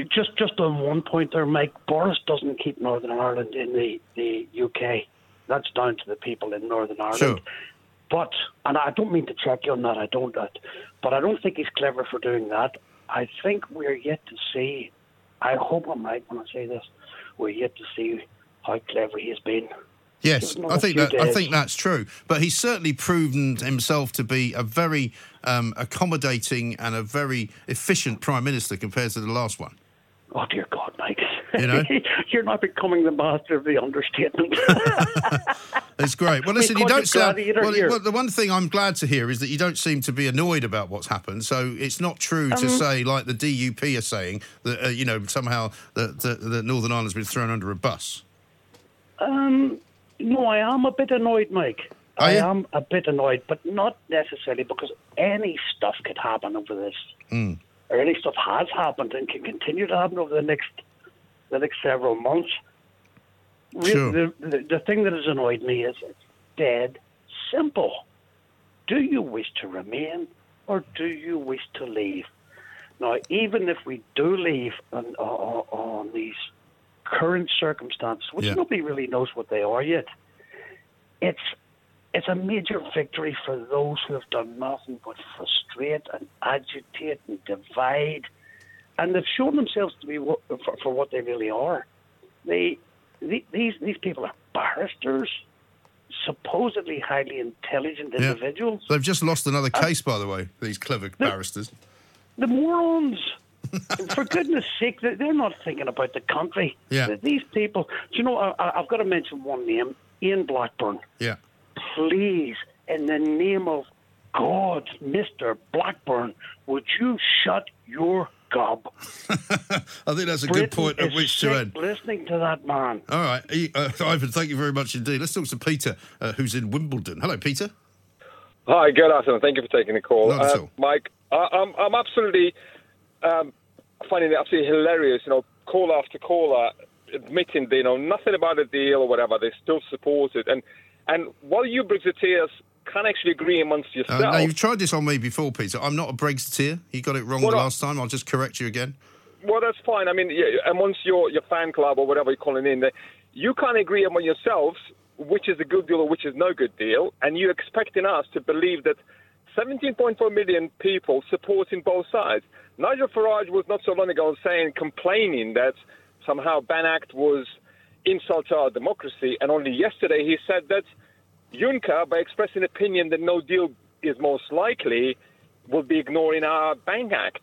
just just on one point there, Mike, Boris doesn't keep Northern Ireland in the, the UK. That's down to the people in Northern Ireland. Sure. But, and I don't mean to check you on that, I don't, but I don't think he's clever for doing that. I think we're yet to see, I hope I'm right when I say this, we're yet to see how clever he has been. Yes, I think that I think that's true. But he's certainly proven himself to be a very um, accommodating and a very efficient prime minister compared to the last one. Oh, dear God, Mike. You know? *laughs* You're not becoming the master of the understatement. *laughs* It's great. Well, listen, you you don't sound. Well, well, the one thing I'm glad to hear is that you don't seem to be annoyed about what's happened. So it's not true to Um, say, like the DUP are saying, that uh, you know somehow that, that, that Northern Ireland's been thrown under a bus. Um, no, I am a bit annoyed, Mike. Are I you? am a bit annoyed, but not necessarily because any stuff could happen over this, Mm. or any stuff has happened and can continue to happen over the next the next several months. Sure. The, the, the thing that has annoyed me is it's dead simple. Do you wish to remain or do you wish to leave? Now, even if we do leave on, on, on these current circumstances, which Yeah. nobody really knows what they are yet, it's it's a major victory for those who have done nothing but frustrate and agitate and divide, and they've shown themselves to be what, for, for what they really are. They, the these these people are barristers, supposedly highly intelligent Yeah. individuals. They've just lost another case, by the way. These clever barristers. the morons. *laughs* For goodness sake, they- they're not thinking about the country. Yeah. These people, do you know, I- I've got to mention one name Ian Blackburn. Yeah. Please in the name of God, Mr. Blackburn, would you shut your gob? *laughs* I think that's a Britain good point at which to end. listening to that man. All right, uh, Ivan, thank you very much indeed. Let's talk to Peter, uh, who's in Wimbledon. Hello, Peter. Hi, good afternoon. Thank you for taking the call. Not at Uh, all. Mike, I, I'm, I'm absolutely um, finding it absolutely hilarious, you know, call after caller admitting they know nothing about the deal or whatever, they still support it. And, and while you Brexiteers can't actually agree amongst Uh, yourselves, now, you've tried this on me before, Peter. I'm not a Brexiteer. You got it wrong Well, the last time. I'll just correct you again. Well, that's fine. I mean, yeah, amongst your, your fan club or whatever you're calling in, you can't agree among yourselves which is a good deal or which is no good deal, and you're expecting us to believe that 17.4 million people supporting both sides. Nigel Farage was not so long ago saying, complaining that somehow Benn Act was insult to our democracy, and only yesterday he said that Juncker, by expressing opinion that no deal is most likely, will be ignoring our Benn Act.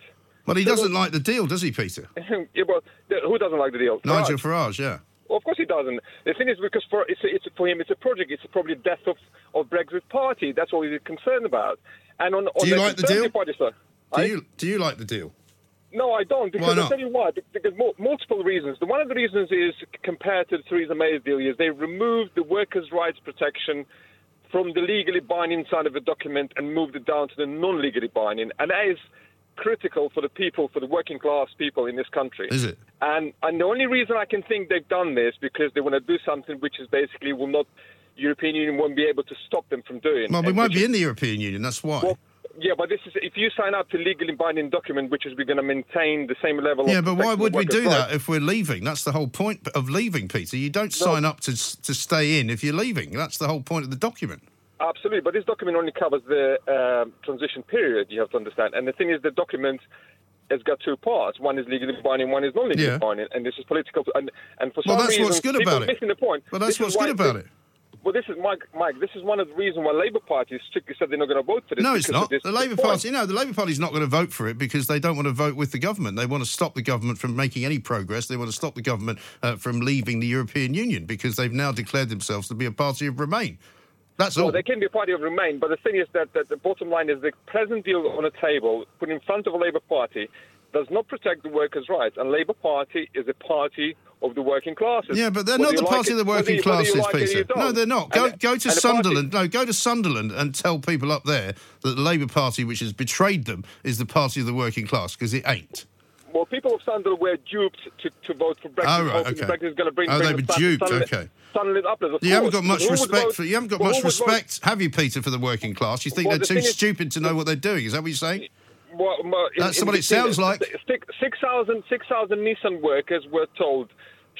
Well, he doesn't like the deal, does he, Peter? *laughs* yeah, well, who doesn't like the deal? Nigel Farage. Farage, yeah. Well, of course he doesn't. The thing is, because for it's, it's for him, it's a project. It's probably the death of of Brexit Party. That's all he's concerned about. And on, on Do you the like the deal? Party, sir, Do I- you do you like the deal? No, I don't. Because I'll tell you why. Be- Because multiple reasons. The one of the reasons is compared to the Theresa May's deal is they removed the workers' rights protection from the legally binding side of the document and moved it down to the non-legally binding, and that is critical for the people, for the working class people in this country. Is it? And and the only reason I can think they've done this because they want to do something which is basically will not European Union won't be able to stop them from doing. Well, we won't be in the European Union. That's why. Well, yeah, but this is if you sign up to legally binding document, which is we're going to maintain the same level. yeah, but why would we do that if we're leaving? That's the whole point of leaving, Peter. You don't No. sign up to to stay in if you're leaving. That's the whole point of the document. Absolutely, but this document only covers the um, transition period. You have to understand, and the thing is, the document has got two parts. One is legally binding, one is non-legally Yeah. binding, and this is political. And, and for Well, some that's reason, what's good about it. missing the point. Well, that's This what's good about it. Well, this is Mike. Mike, this is one of the reasons why Labour Party strictly said they're not going to vote for this. No, it's not. The Labour point. Party, no, the Labour Party's not going to vote for it because they don't want to vote with the government. They want to stop the government from making any progress. They want to stop the government uh, from leaving the European Union because they've now declared themselves to be a party of Remain. That's well, all. they can be a party of Remain, but the thing is that, that the bottom line is the present deal on the table, put in front of a Labour Party, does not protect the workers' rights, and Labour Party is a party of the working classes. Yeah, but they're Whether not the you like party of the working you- whether you classes, like it or you Peter. No, they're not. Go, And- go to and the party- Sunderland. No, go to Sunderland and tell people up there that the Labour Party, which has betrayed them, is the party of the working class because it ain't. Well, people of Sunderland were duped to, to vote for Brexit. Oh, right, okay. Brexit is going to bring. Oh, they were us back to duped, Sunderland- okay. Sunderland of You haven't got much respect vote- for. You haven't got much would vote- respect, have you, Peter, for the working class? You think Well, they're the too thing is- stupid to know what they're doing? Is that what you're saying? Well, well, That's in what it sounds like. Six- 6,000 6,000 Nissan workers were told,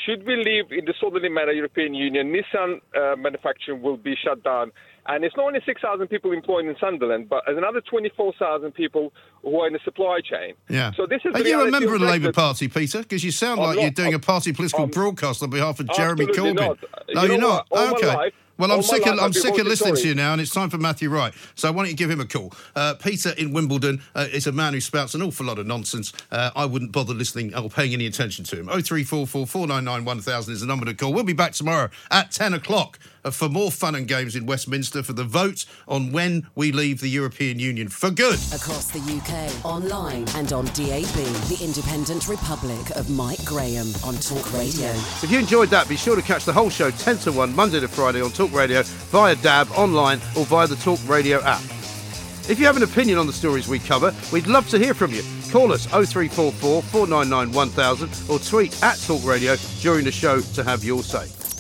should we leave in the disorderly manner European Union, Nissan uh, manufacturing will be shut down. And it's not only 6,000 people employed in Sunderland, but there's another 24,000 people who are in the supply chain. Yeah. So this is Are you a member of the Labour Party, Peter? Because you sound I'm like not. you're doing a I'm- party political broadcast on behalf of Jeremy Corbyn. not. No, You you're not. All my okay. life- well, I'm sick. Of, I'm sick of listening to you now, and it's time for Matthew Wright. So why don't you give him a call? Uh, Peter in Wimbledon uh, is a man who spouts an awful lot of nonsense. Uh, I wouldn't bother listening or paying any attention to him. Oh three four four four nine nine one thousand is the number to call. We'll be back tomorrow at ten o'clock Uh, for more fun and games in Westminster for the vote on when we leave the European Union for good. Across the UK, online and on DAB, the Independent Republic of Mike Graham on Talk Radio. If you enjoyed that, be sure to catch the whole show 10 to 1 Monday to Friday on Talk Radio via DAB, online, or via the Talk Radio app. If you have an opinion on the stories we cover, we'd love to hear from you. Call us 0344 499 1000 or tweet at Talk Radio during the show to have your say.